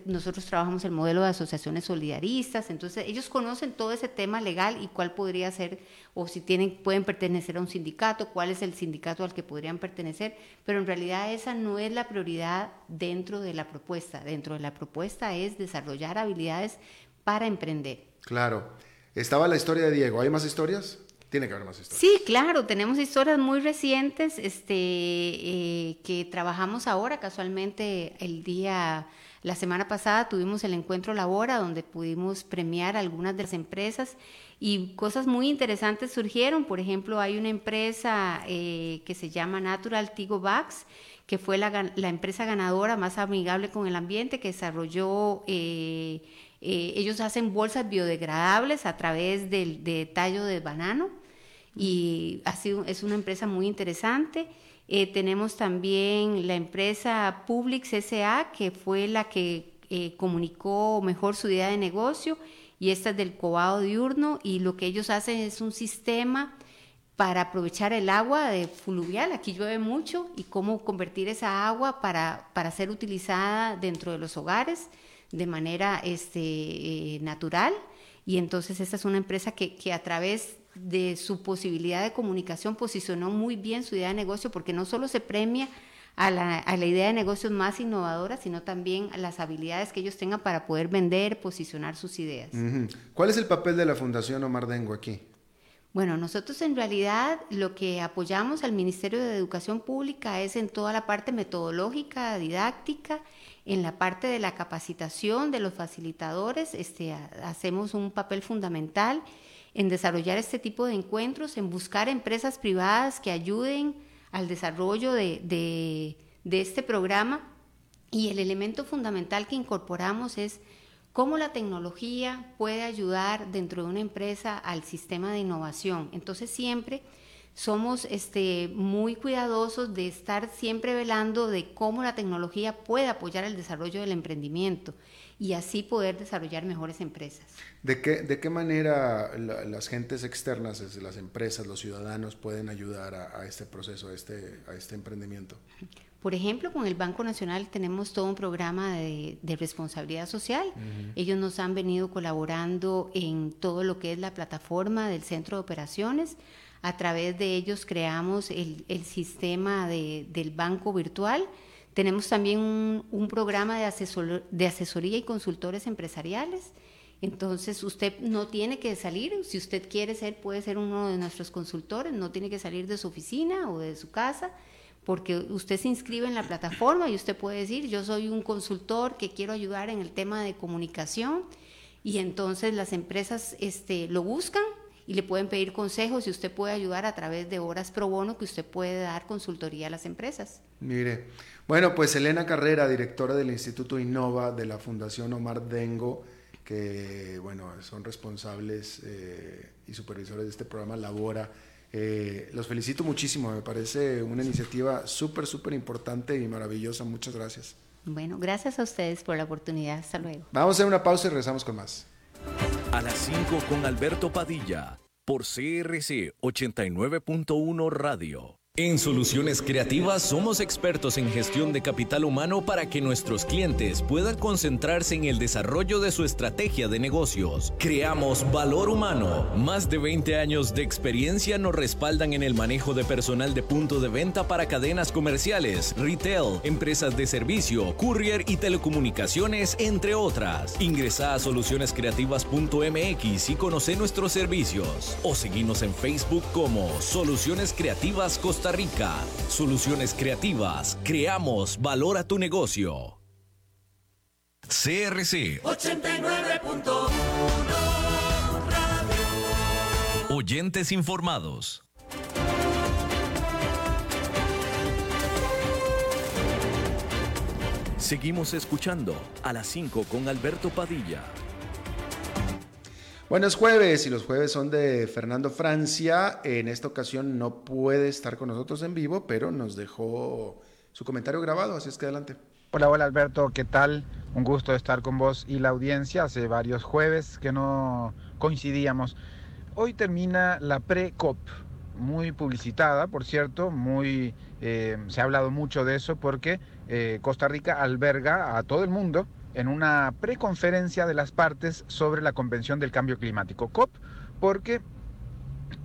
nosotros trabajamos el modelo de asociaciones solidaristas, entonces ellos conocen todo ese tema legal y cuál podría ser, o si tienen, pueden pertenecer a un sindicato, cuál es el sindicato al que podrían pertenecer, pero en realidad esa no es la prioridad dentro de la propuesta. Dentro de la propuesta es desarrollar habilidades para emprender. Claro. Estaba la historia de Diego. ¿Hay más historias? Tiene que haber más historias. Sí, claro, tenemos historias muy recientes este, eh, que trabajamos ahora. Casualmente, el día, la semana pasada tuvimos el encuentro Labora, donde pudimos premiar algunas de las empresas y cosas muy interesantes surgieron. Por ejemplo, hay una empresa eh, que se llama Natural Tigo Bags, que fue la, empresa ganadora más amigable con el ambiente, que desarrolló. Eh, ellos hacen bolsas biodegradables a través del de tallo de banano y ha es una empresa muy interesante. Eh, tenemos también la empresa Publix SA, que fue la que eh, comunicó mejor su idea de negocio, y esta es del cobado diurno, y lo que ellos hacen es un sistema para aprovechar el agua de fluvial, aquí llueve mucho, y cómo convertir esa agua para, para ser utilizada dentro de los hogares de manera este, eh, natural. Y entonces esta es una empresa que, que a través de su posibilidad de comunicación posicionó muy bien su idea de negocio porque no solo se premia a la, idea de negocios más innovadora, sino también a las habilidades que ellos tengan para poder vender, posicionar sus ideas. ¿Cuál es el papel de la Fundación Omar Dengo aquí? Bueno, nosotros en realidad lo que apoyamos al Ministerio de Educación Pública es en toda la parte metodológica, didáctica, en la parte de la capacitación de los facilitadores, este, hacemos un papel fundamental en desarrollar este tipo de encuentros, en buscar empresas privadas que ayuden al desarrollo de, este programa. Y el elemento fundamental que incorporamos es cómo la tecnología puede ayudar dentro de una empresa al sistema de innovación. Entonces siempre somos este, muy cuidadosos de estar siempre velando de cómo la tecnología puede apoyar el desarrollo del emprendimiento y así poder desarrollar mejores empresas. ¿De qué, de qué manera las gentes externas, las empresas, los ciudadanos pueden ayudar a, este proceso, a este, a este emprendimiento? Por ejemplo, con el Banco Nacional tenemos todo un programa de, responsabilidad social. Ellos nos han venido colaborando en todo lo que es la plataforma del centro de operaciones. A través de ellos creamos el, el sistema de, del banco virtual Tenemos también un, programa de, de asesoría y consultores empresariales. Entonces usted no tiene que salir, si usted quiere ser, puede ser uno de nuestros consultores, no tiene que salir de su oficina o de su casa, porque usted se inscribe en la plataforma y usted puede decir, yo soy un consultor que quiero ayudar en el tema de comunicación y entonces las empresas este, lo buscan y le pueden pedir consejos y usted puede ayudar a través de horas pro bono que usted puede dar consultoría a las empresas. Mire, bueno, pues Elena Carrera, directora del Instituto Innova de la Fundación Omar Dengo, que bueno, son responsables eh, y supervisores de este programa Labora. Eh, los felicito muchísimo, me parece una iniciativa súper, súper importante y maravillosa. Muchas gracias. Bueno, gracias a ustedes por la oportunidad. Hasta luego. Vamos a hacer una pausa y regresamos con más. A las 5 con Alberto Padilla, por CRC 89.1 Radio. En Soluciones Creativas somos expertos en gestión de capital humano para que nuestros clientes puedan concentrarse en el desarrollo de su estrategia de negocios. Creamos valor humano. Más de 20 años de experiencia nos respaldan en el manejo de personal de punto de venta para cadenas comerciales, retail, empresas de servicio, courier y telecomunicaciones, entre otras. Ingresa a solucionescreativas.mx y conoce nuestros servicios. O seguimos en Facebook como Soluciones Creativas Costa Costa Rica. Soluciones creativas. Creamos valor a tu negocio. CRC 89.1 Oyentes informados. Seguimos escuchando a las 5 con Alberto Padilla. Buenos jueves y los jueves son de Fernando Francia. En esta ocasión no puede estar con nosotros en vivo, pero nos dejó su comentario grabado, así es que adelante. Hola, hola Alberto, ¿qué tal? Un gusto estar con vos y la audiencia. Hace varios jueves que no coincidíamos. Hoy termina la pre-COP, muy publicitada, por cierto, muy eh, se ha hablado mucho de eso porque eh, Costa Rica alberga a todo el mundo en una preconferencia de las partes sobre la Convención del Cambio Climático, COP, porque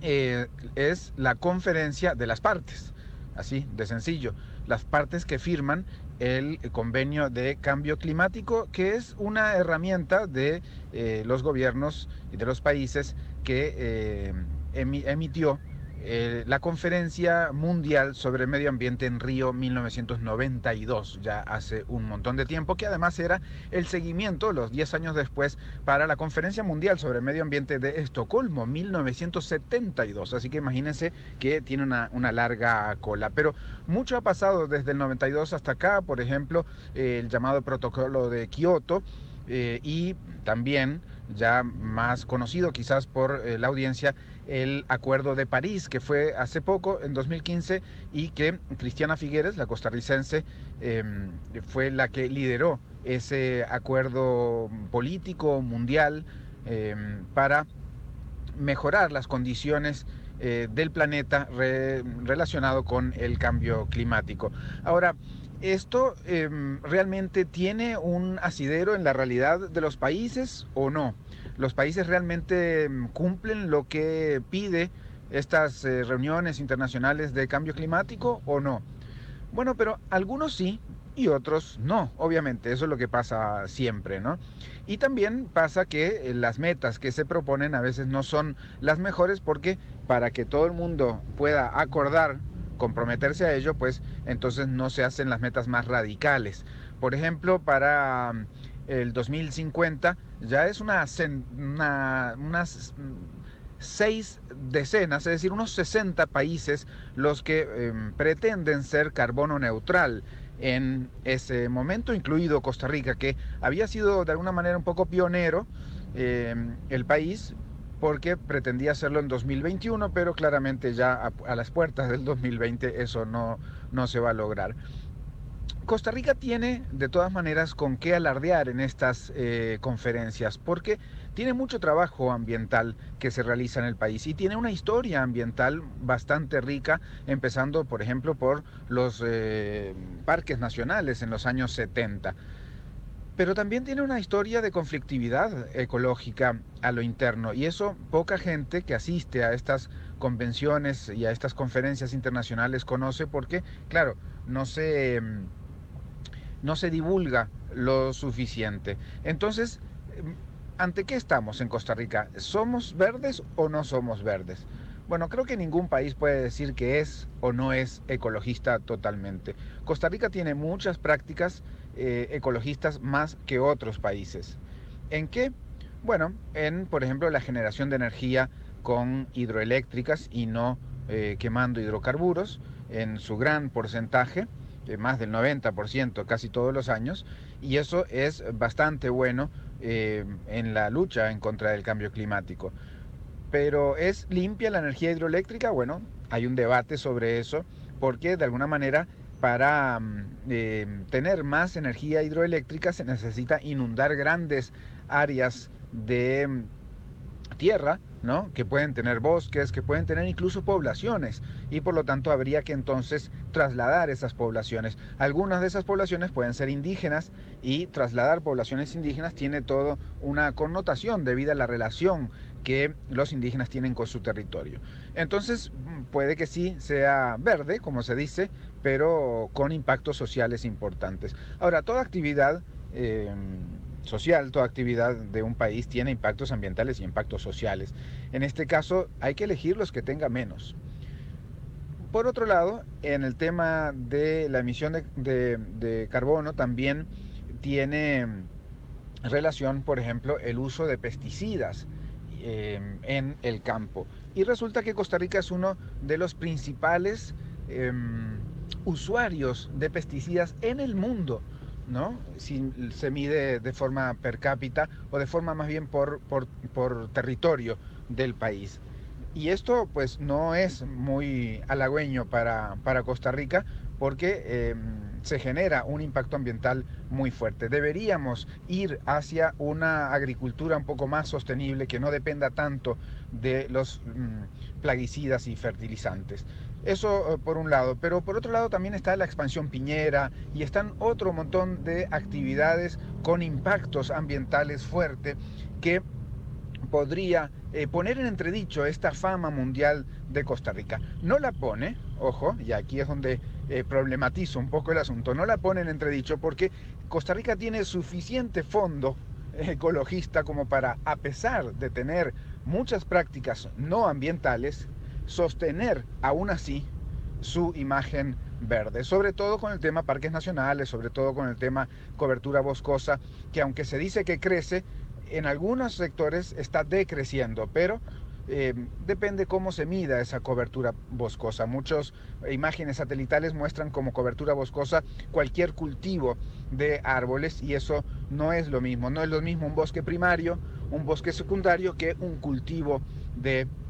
eh, es la conferencia de las partes, así de sencillo, las partes que firman el convenio de cambio climático, que es una herramienta de eh, los gobiernos y de los países que eh, emitió eh, la Conferencia Mundial sobre Medio Ambiente en Río 1992, ya hace un montón de tiempo, que además era el seguimiento, los 10 años después, para la Conferencia Mundial sobre Medio Ambiente de Estocolmo, 1972. Así que imagínense que tiene una, larga cola. Pero mucho ha pasado desde el 92 hasta acá, por ejemplo, el llamado protocolo de Kioto eh, y también ya más conocido quizás por eh, la audiencia, el Acuerdo de París, que fue hace poco, en 2015, y que Cristiana Figueres, la costarricense, em, fue la que lideró ese acuerdo político mundial em, para mejorar las condiciones eh, del planeta relacionado con el cambio climático. Ahora, ¿esto em, realmente tiene un asidero en la realidad de los países o no? ¿Los países realmente em, cumplen lo que pide estas eh, reuniones internacionales de cambio climático o no? Bueno, pero algunos sí y otros no, obviamente, eso es lo que pasa siempre, ¿no? Y también pasa que eh, las metas que se proponen a veces no son las mejores porque para que todo el mundo pueda acordar comprometerse a ello, pues entonces no se hacen las metas más radicales. Por ejemplo, para mm, el 2050 ya es una, unas seis decenas, es decir, unos 60 países los que em, pretenden ser carbono neutral en ese momento, incluido Costa Rica, que había sido de alguna manera un poco pionero em, el país, porque pretendía hacerlo en 2021, pero claramente ya a, las puertas del 2020 eso no, no se va a lograr. Costa Rica tiene de todas maneras con qué alardear en estas eh, conferencias, porque tiene mucho trabajo ambiental que se realiza en el país y tiene una historia ambiental bastante rica, empezando por ejemplo por los eh, parques nacionales en los años 70 pero también tiene una historia de conflictividad ecológica a lo interno y eso poca gente que asiste a estas convenciones y a estas conferencias internacionales conoce porque, claro, no se, no se divulga lo suficiente. Entonces, ¿ante qué estamos en Costa Rica? ¿Somos verdes o no somos verdes? Bueno, creo que ningún país puede decir que es o no es ecologista totalmente. Costa Rica tiene muchas prácticas eh, ecologistas más que otros países. ¿En qué? Bueno, en, por ejemplo, la generación de energía con hidroeléctricas y no eh, quemando hidrocarburos en su gran porcentaje, eh, más del 90% casi todos los años, y eso es bastante bueno en la lucha en contra del cambio climático. Pero ¿es limpia la energía hidroeléctrica? Bueno, hay un debate sobre eso, porque de alguna manera para mm, eh, tener más energía hidroeléctrica se necesita inundar grandes áreas de mm, tierra, ¿no? que pueden tener bosques, que pueden tener incluso poblaciones, y por lo tanto habría que entonces trasladar esas poblaciones. Algunas de esas poblaciones pueden ser indígenas y trasladar poblaciones indígenas tiene todo una connotación debido a la relación que los indígenas tienen con su territorio. Entonces, puede que sí sea verde, como se dice, pero con impactos sociales importantes. Ahora, toda actividad em, social, toda actividad de un país tiene impactos ambientales y impactos sociales. En este caso, hay que elegir los que tengan menos. Por otro lado, en el tema de la emisión de carbono también tiene relación, por ejemplo, el uso de pesticidas Em, en el campo. Y resulta que Costa Rica es uno de los principales em, usuarios de pesticidas en el mundo. ¿No? Si se mide de forma per cápita o de forma más bien por, por, territorio del país. Y esto pues no es muy halagüeño para, para Costa Rica porque em, se genera un impacto ambiental muy fuerte. Deberíamos ir hacia una agricultura un poco más sostenible que no dependa tanto de los mm, plaguicidas y fertilizantes. Eso eh, por un lado, pero por otro lado también está la expansión piñera y están otro montón de actividades con impactos ambientales fuertes que podría eh, poner en entredicho esta fama mundial de Costa Rica. No la pone, ojo, y aquí es donde eh, problematizo un poco el asunto, no la pone en entredicho porque Costa Rica tiene suficiente fondo ecologista como para, a pesar de tener muchas prácticas no ambientales, sostener aún así su imagen verde, sobre todo con el tema parques nacionales, sobre todo con el tema cobertura boscosa, que aunque se dice que crece, en algunos sectores está decreciendo, pero eh, depende cómo se mida esa cobertura boscosa. Muchas imágenes satelitales muestran como cobertura boscosa cualquier cultivo de árboles y eso no es lo mismo. No es lo mismo un bosque primario, un bosque secundario que un cultivo de árboles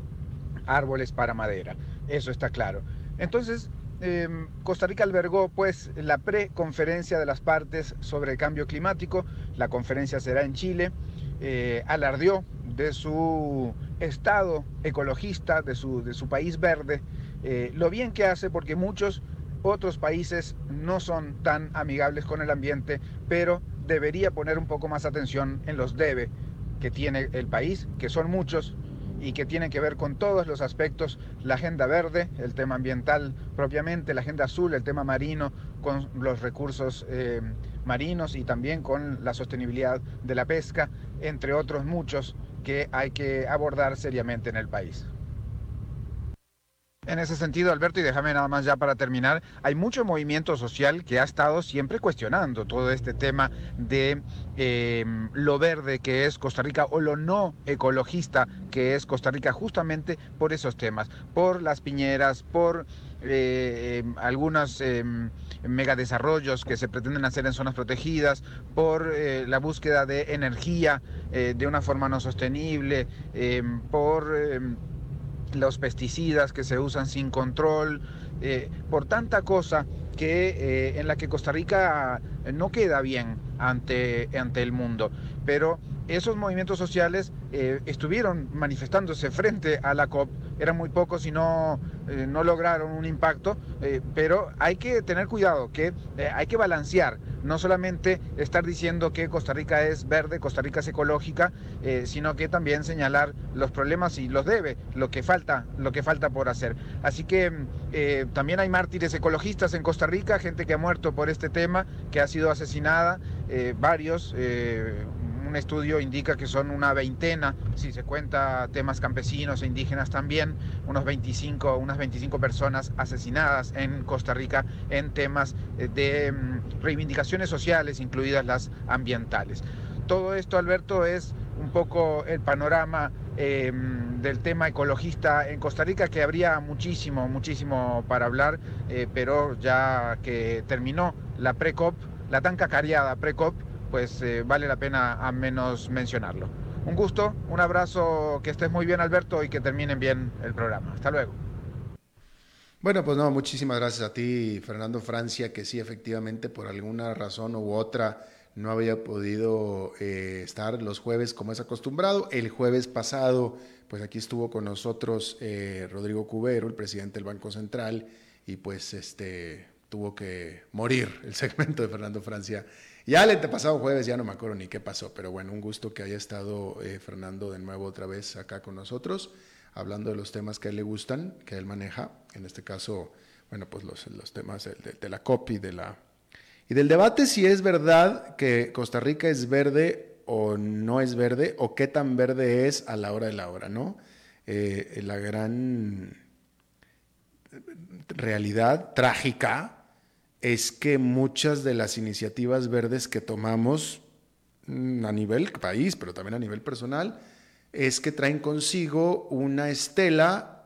para madera. Eso está claro. Entonces, em, Costa Rica albergó pues la preconferencia de las partes sobre el cambio climático. La conferencia será en Chile. Eh, alardeó de su estado ecologista, de su, de su país verde, eh, lo bien que hace porque muchos otros países no son tan amigables con el ambiente, pero debería poner un poco más atención en los debe que tiene el país, que son muchos y que tienen que ver con todos los aspectos, la agenda verde, el tema ambiental propiamente, la agenda azul, el tema marino, con los recursos eh, marinos y también con la sostenibilidad de la pesca, entre otros muchos que hay que abordar seriamente en el país. En ese sentido, Alberto, y déjame nada más ya para terminar, hay mucho movimiento social que ha estado siempre cuestionando todo este tema de em, lo verde que es Costa Rica o lo no ecologista que es Costa Rica, justamente por esos temas, por las piñeras, por eh, em, algunos em, megadesarrollos que se pretenden hacer en zonas protegidas, por eh, la búsqueda de energía eh, de una forma no sostenible, por los pesticidas que se usan sin control, eh, por tanta cosa que eh, en la que Costa Rica no queda bien ante, ante el mundo. Pero esos movimientos sociales eh, estuvieron manifestándose frente a la COP, eran muy pocos y no, no lograron un impacto, pero hay que tener cuidado, que hay que balancear no solamente estar diciendo que Costa Rica es verde, Costa Rica es ecológica, eh, sino que también señalar los problemas y los debe, lo que falta, lo que falta por hacer. Así que eh, también hay mártires ecologistas en Costa Rica, gente que ha muerto por este tema, que ha sido asesinada, eh, varios un estudio indica que son una veintena, si se cuenta temas campesinos e indígenas también, unos 25, unas 25 personas asesinadas en Costa Rica en temas eh, de mm, reivindicaciones sociales, incluidas las ambientales. Todo esto, Alberto, es un poco el panorama em, del tema ecologista en Costa Rica, que habría muchísimo, muchísimo para hablar, eh, pero ya que terminó la pre-COP, la tan cacareada pre-COP, pues eh, vale la pena a menos mencionarlo. Un gusto, un abrazo, que estés muy bien Alberto y que terminen bien el programa. Hasta luego. Bueno, pues no, muchísimas gracias a ti, Fernando Francia, que sí, efectivamente, por alguna razón u otra, no había podido eh, estar los jueves como es acostumbrado. El jueves pasado, pues aquí estuvo con nosotros eh, Rodrigo Cubero, el presidente del Banco Central, y pues este tuvo que morir el segmento de Fernando Francia ya el pasado jueves ya no me acuerdo ni qué pasó, pero bueno, un gusto que haya estado eh, Fernando de nuevo otra vez acá con nosotros, hablando de los temas que a él le gustan, que él maneja, en este caso, bueno, pues los, los temas de, la copy, de la... Y del debate si es verdad que Costa Rica es verde o no es verde, o qué tan verde es a la hora de la hora, ¿no? Eh, la gran realidad trágica es que muchas de las iniciativas verdes que tomamos mm, a nivel país, pero también a nivel personal, es que traen consigo una estela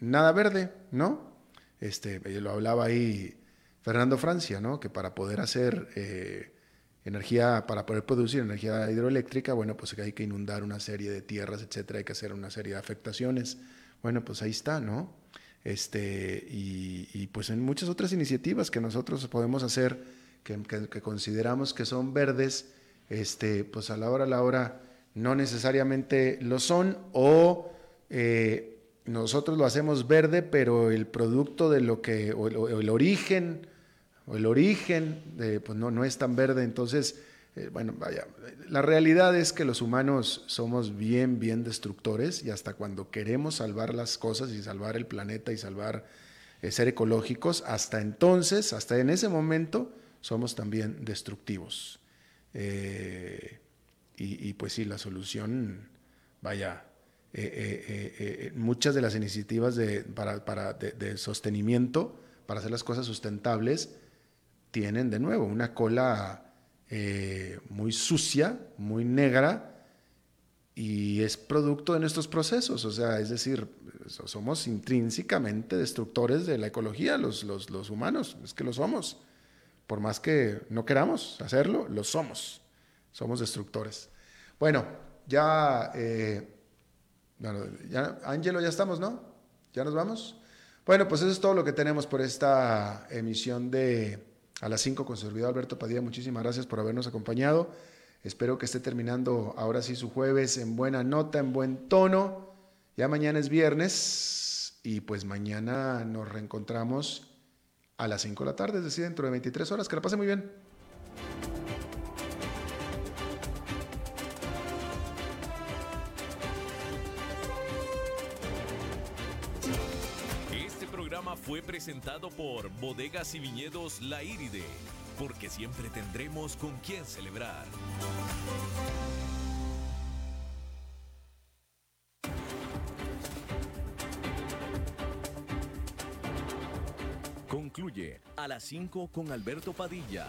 nada verde, ¿no? Este, lo hablaba ahí Fernando Francia, ¿no? Que para poder hacer eh, energía, para poder producir energía hidroeléctrica, bueno, pues hay que inundar una serie de tierras, etcétera, hay que hacer una serie de afectaciones. Bueno, pues ahí está, ¿no? Este, y, pues en muchas otras iniciativas que nosotros podemos hacer, que, consideramos que son verdes, este, pues a la hora a la hora no necesariamente lo son, o eh, nosotros lo hacemos verde, pero el producto de lo que, o el, origen, o el origen, de, pues no, no es tan verde, entonces eh, bueno, vaya, la realidad es que los humanos somos bien, bien destructores y hasta cuando queremos salvar las cosas y salvar el planeta y salvar eh, ser ecológicos, hasta entonces, hasta en ese momento, somos también destructivos. Eh, y, pues sí, la solución, vaya, muchas de las iniciativas de, para, de sostenimiento, para hacer las cosas sustentables, tienen de nuevo una cola eh, muy sucia, muy negra, y es producto de nuestros procesos, o sea, es decir, somos intrínsecamente destructores de la ecología, los, los, humanos, es que lo somos, por más que no queramos hacerlo, lo somos, somos destructores. Bueno, ya, eh, bueno, ya, ya estamos, ¿no? ¿Ya nos vamos? Bueno, pues eso es todo lo que tenemos por esta emisión de a las 5 con su servidor Alberto Padilla. Muchísimas gracias por habernos acompañado. Espero que esté terminando ahora sí su jueves en buena nota, en buen tono. Ya mañana es viernes y pues mañana nos reencontramos a las 5 de la tarde, es decir, dentro de 23 horas. Que la pase muy bien. Fue presentado por Bodegas y Viñedos La Iride, porque siempre tendremos con quién celebrar. Concluye a las 5 con Alberto Padilla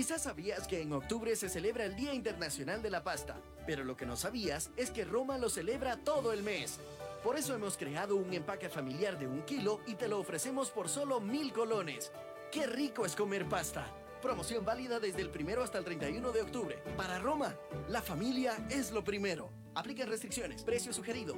Quizás sabías que en octubre se celebra el Día Internacional de la Pasta, pero lo que no sabías es que Roma lo celebra todo el mes. Por eso hemos creado un empaque familiar de un kilo y te lo ofrecemos por solo mil colones. ¡Qué rico es comer pasta! Promoción válida desde el primero hasta el 31 de octubre. Para Roma, la familia es lo primero. Apliquen restricciones. Precio sugerido.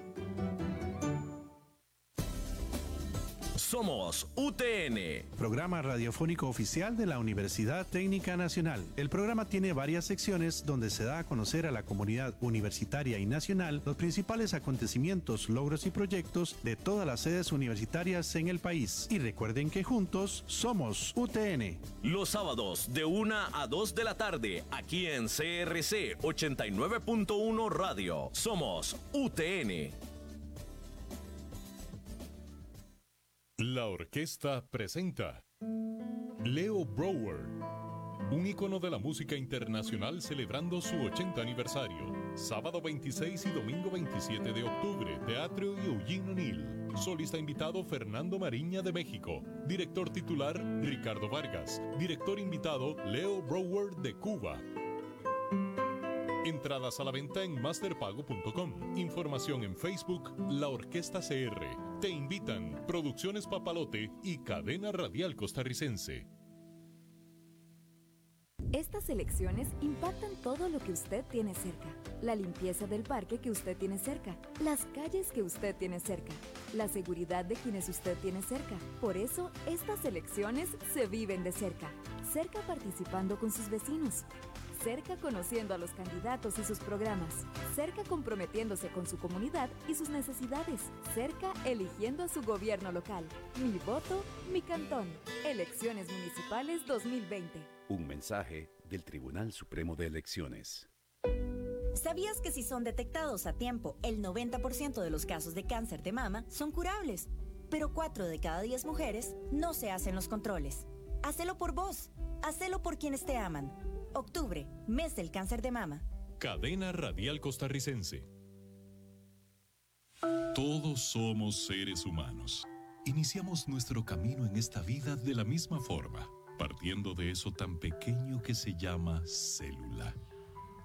Somos UTN. Programa radiofónico oficial de la Universidad Técnica Nacional. El programa tiene varias secciones donde se da a conocer a la comunidad universitaria y nacional los principales acontecimientos, logros y proyectos de todas las sedes universitarias en el país. Y recuerden que juntos somos UTN. Los sábados de 1 a 2 de la tarde, aquí en CRC 89.1 Radio. Somos UTN. La orquesta presenta Leo Brower, un ícono de la música internacional celebrando su 80 aniversario. Sábado 26 y domingo 27 de octubre, Teatro Eugene O'Neill. Solista invitado Fernando Mariña de México. Director titular Ricardo Vargas. Director invitado Leo Brower de Cuba. Entradas a la venta en masterpago.com. Información en Facebook La Orquesta CR. Te invitan Producciones Papalote y Cadena Radial Costarricense. Estas elecciones impactan todo lo que usted tiene cerca. La limpieza del parque que usted tiene cerca. Las calles que usted tiene cerca. La seguridad de quienes usted tiene cerca. Por eso, estas elecciones se viven de cerca. Cerca participando con sus vecinos cerca conociendo a los candidatos y sus programas, cerca comprometiéndose con su comunidad y sus necesidades, cerca eligiendo a su gobierno local. Mi voto, mi cantón. Elecciones Municipales 2020. Un mensaje del Tribunal Supremo de Elecciones. ¿Sabías que si son detectados a tiempo, el 90% de los casos de cáncer de mama son curables? Pero 4 de cada 10 mujeres no se hacen los controles. Hacelo por vos. Hacelo por quienes te aman. Octubre, mes del cáncer de mama. Cadena Radial Costarricense. Todos somos seres humanos. Iniciamos nuestro camino en esta vida de la misma forma, partiendo de eso tan pequeño que se llama célula.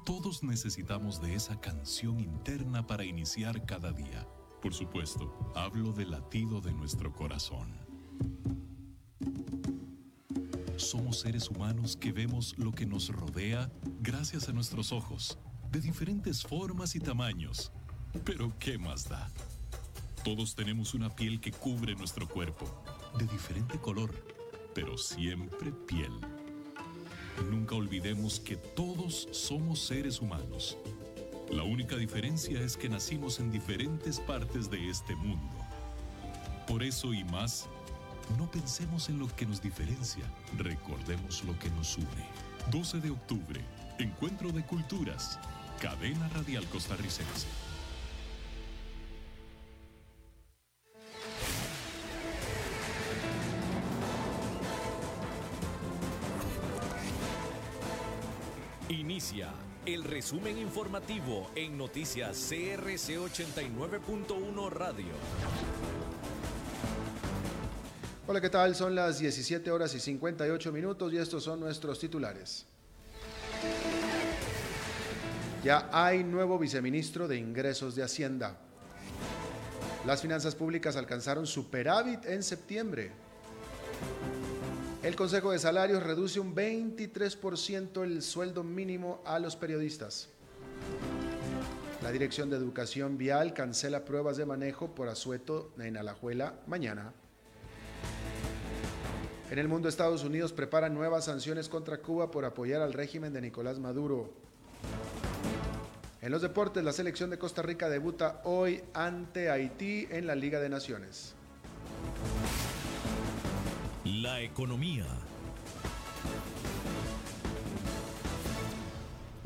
Todos necesitamos de esa canción interna para iniciar cada día. Por supuesto, hablo del latido de nuestro corazón. Somos seres humanos que vemos lo que nos rodea gracias a nuestros ojos, de diferentes formas y tamaños. Pero ¿qué más da? Todos tenemos una piel que cubre nuestro cuerpo, de diferente color, pero siempre piel. Nunca olvidemos que todos somos seres humanos. La única diferencia es que nacimos en diferentes partes de este mundo. Por eso y más, no pensemos en lo que nos diferencia, recordemos lo que nos une. 12 de octubre, Encuentro de Culturas, Cadena Radial Costarricense. Inicia el resumen informativo en noticias CRC 89.1 Radio. Hola, ¿qué tal? Son las 17 horas y 58 minutos y estos son nuestros titulares. Ya hay nuevo viceministro de Ingresos de Hacienda. Las finanzas públicas alcanzaron superávit en septiembre. El Consejo de Salarios reduce un 23% el sueldo mínimo a los periodistas. La Dirección de Educación Vial cancela pruebas de manejo por asueto en Alajuela mañana. En el mundo, Estados Unidos prepara nuevas sanciones contra Cuba por apoyar al régimen de Nicolás Maduro. En los deportes, la selección de Costa Rica debuta hoy ante Haití en la Liga de Naciones. La economía.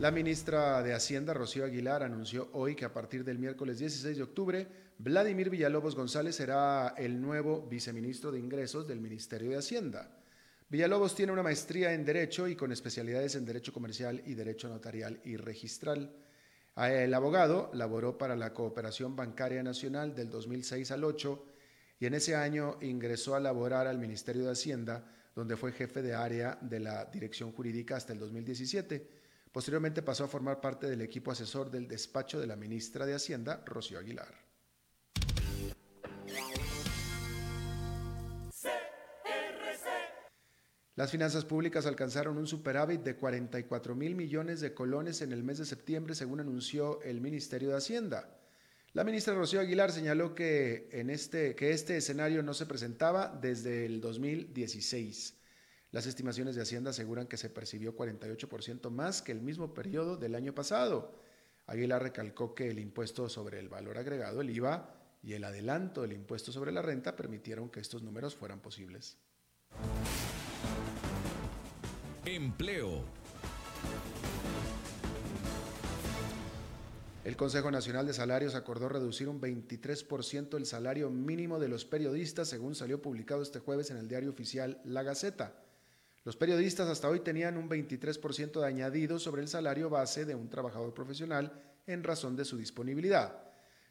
La ministra de Hacienda, Rocío Aguilar, anunció hoy que a partir del miércoles 16 de octubre, Vladimir Villalobos González será el nuevo viceministro de Ingresos del Ministerio de Hacienda. Villalobos tiene una maestría en Derecho y con especialidades en Derecho Comercial y Derecho Notarial y Registral. El abogado laboró para la Cooperación Bancaria Nacional del 2006 al 8 y en ese año ingresó a laborar al Ministerio de Hacienda, donde fue jefe de área de la Dirección Jurídica hasta el 2017. Posteriormente pasó a formar parte del equipo asesor del despacho de la ministra de Hacienda, Rocío Aguilar. Las finanzas públicas alcanzaron un superávit de 44 mil millones de colones en el mes de septiembre, según anunció el Ministerio de Hacienda. La ministra Rocío Aguilar señaló que, en este, que este escenario no se presentaba desde el 2016. Las estimaciones de Hacienda aseguran que se percibió 48% más que el mismo periodo del año pasado. Aguilar recalcó que el impuesto sobre el valor agregado, el IVA, y el adelanto del impuesto sobre la renta permitieron que estos números fueran posibles. Empleo. El Consejo Nacional de Salarios acordó reducir un 23% el salario mínimo de los periodistas, según salió publicado este jueves en el diario oficial La Gaceta. Los periodistas hasta hoy tenían un 23% de añadido sobre el salario base de un trabajador profesional en razón de su disponibilidad.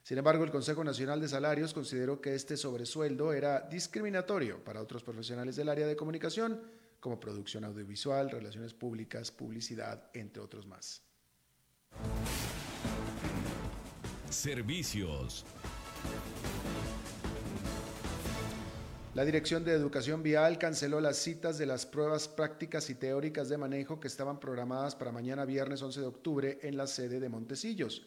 Sin embargo, el Consejo Nacional de Salarios consideró que este sobresueldo era discriminatorio para otros profesionales del área de comunicación, como producción audiovisual, relaciones públicas, publicidad, entre otros más. Servicios. La Dirección de Educación Vial canceló las citas de las pruebas prácticas y teóricas de manejo que estaban programadas para mañana viernes 11 de octubre en la sede de Montesillos.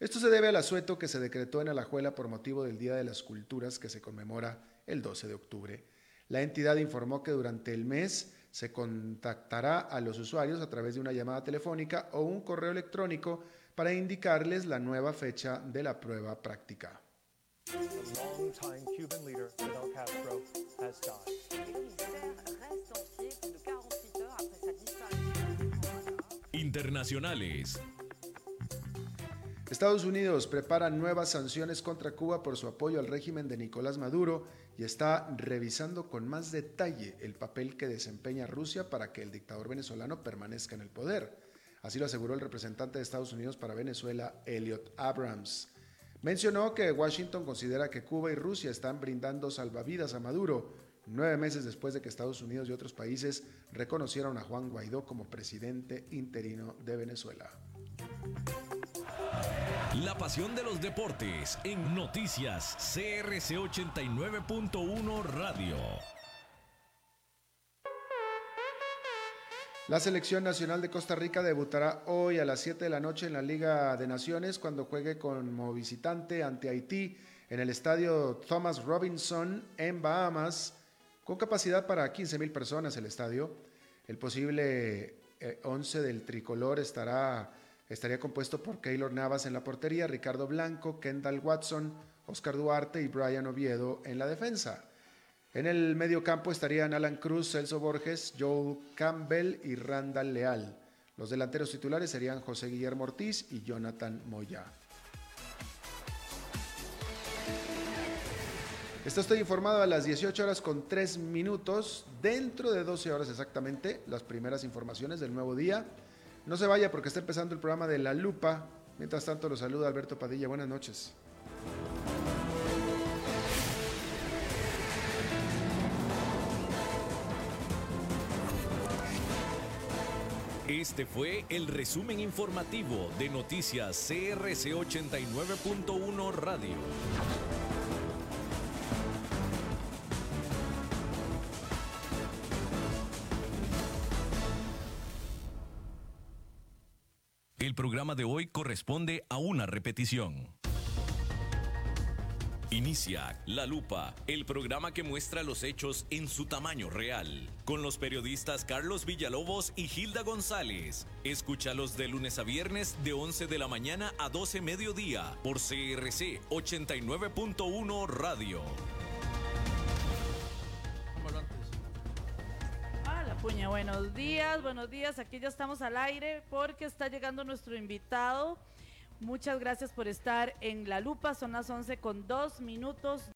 Esto se debe al asueto que se decretó en Alajuela por motivo del Día de las Culturas que se conmemora el 12 de octubre. La entidad informó que durante el mes se contactará a los usuarios a través de una llamada telefónica o un correo electrónico para indicarles la nueva fecha de la prueba práctica. Internacionales. Estados Unidos prepara nuevas sanciones contra Cuba por su apoyo al régimen de Nicolás Maduro y está revisando con más detalle el papel que desempeña Rusia para que el dictador venezolano permanezca en el poder. Así lo aseguró el representante de Estados Unidos para Venezuela, Elliot Abrams. Mencionó que Washington considera que Cuba y Rusia están brindando salvavidas a Maduro, nueve meses después de que Estados Unidos y otros países reconocieron a Juan Guaidó como presidente interino de Venezuela. La pasión de los deportes en noticias CRC 89.1 Radio. La selección nacional de Costa Rica debutará hoy a las 7 de la noche en la Liga de Naciones cuando juegue como visitante ante Haití en el estadio Thomas Robinson en Bahamas, con capacidad para 15 mil personas el estadio. El posible 11 eh, del tricolor estará, estaría compuesto por Keylor Navas en la portería, Ricardo Blanco, Kendall Watson, Oscar Duarte y Brian Oviedo en la defensa. En el medio campo estarían Alan Cruz, Celso Borges, Joel Campbell y Randall Leal. Los delanteros titulares serían José Guillermo Ortiz y Jonathan Moya. Está estoy informado a las 18 horas con 3 minutos, dentro de 12 horas exactamente, las primeras informaciones del nuevo día. No se vaya porque está empezando el programa de La Lupa. Mientras tanto, los saluda Alberto Padilla. Buenas noches. Este fue el resumen informativo de Noticias CRC 89.1 Radio. El programa de hoy corresponde a una repetición. Inicia La Lupa, el programa que muestra los hechos en su tamaño real, con los periodistas Carlos Villalobos y Gilda González. Escúchalos de lunes a viernes de 11 de la mañana a 12 mediodía por CRC 89.1 Radio. Hola, puña, buenos días, buenos días. Aquí ya estamos al aire porque está llegando nuestro invitado. Muchas gracias por estar en La Lupa. Son las 11 con dos minutos.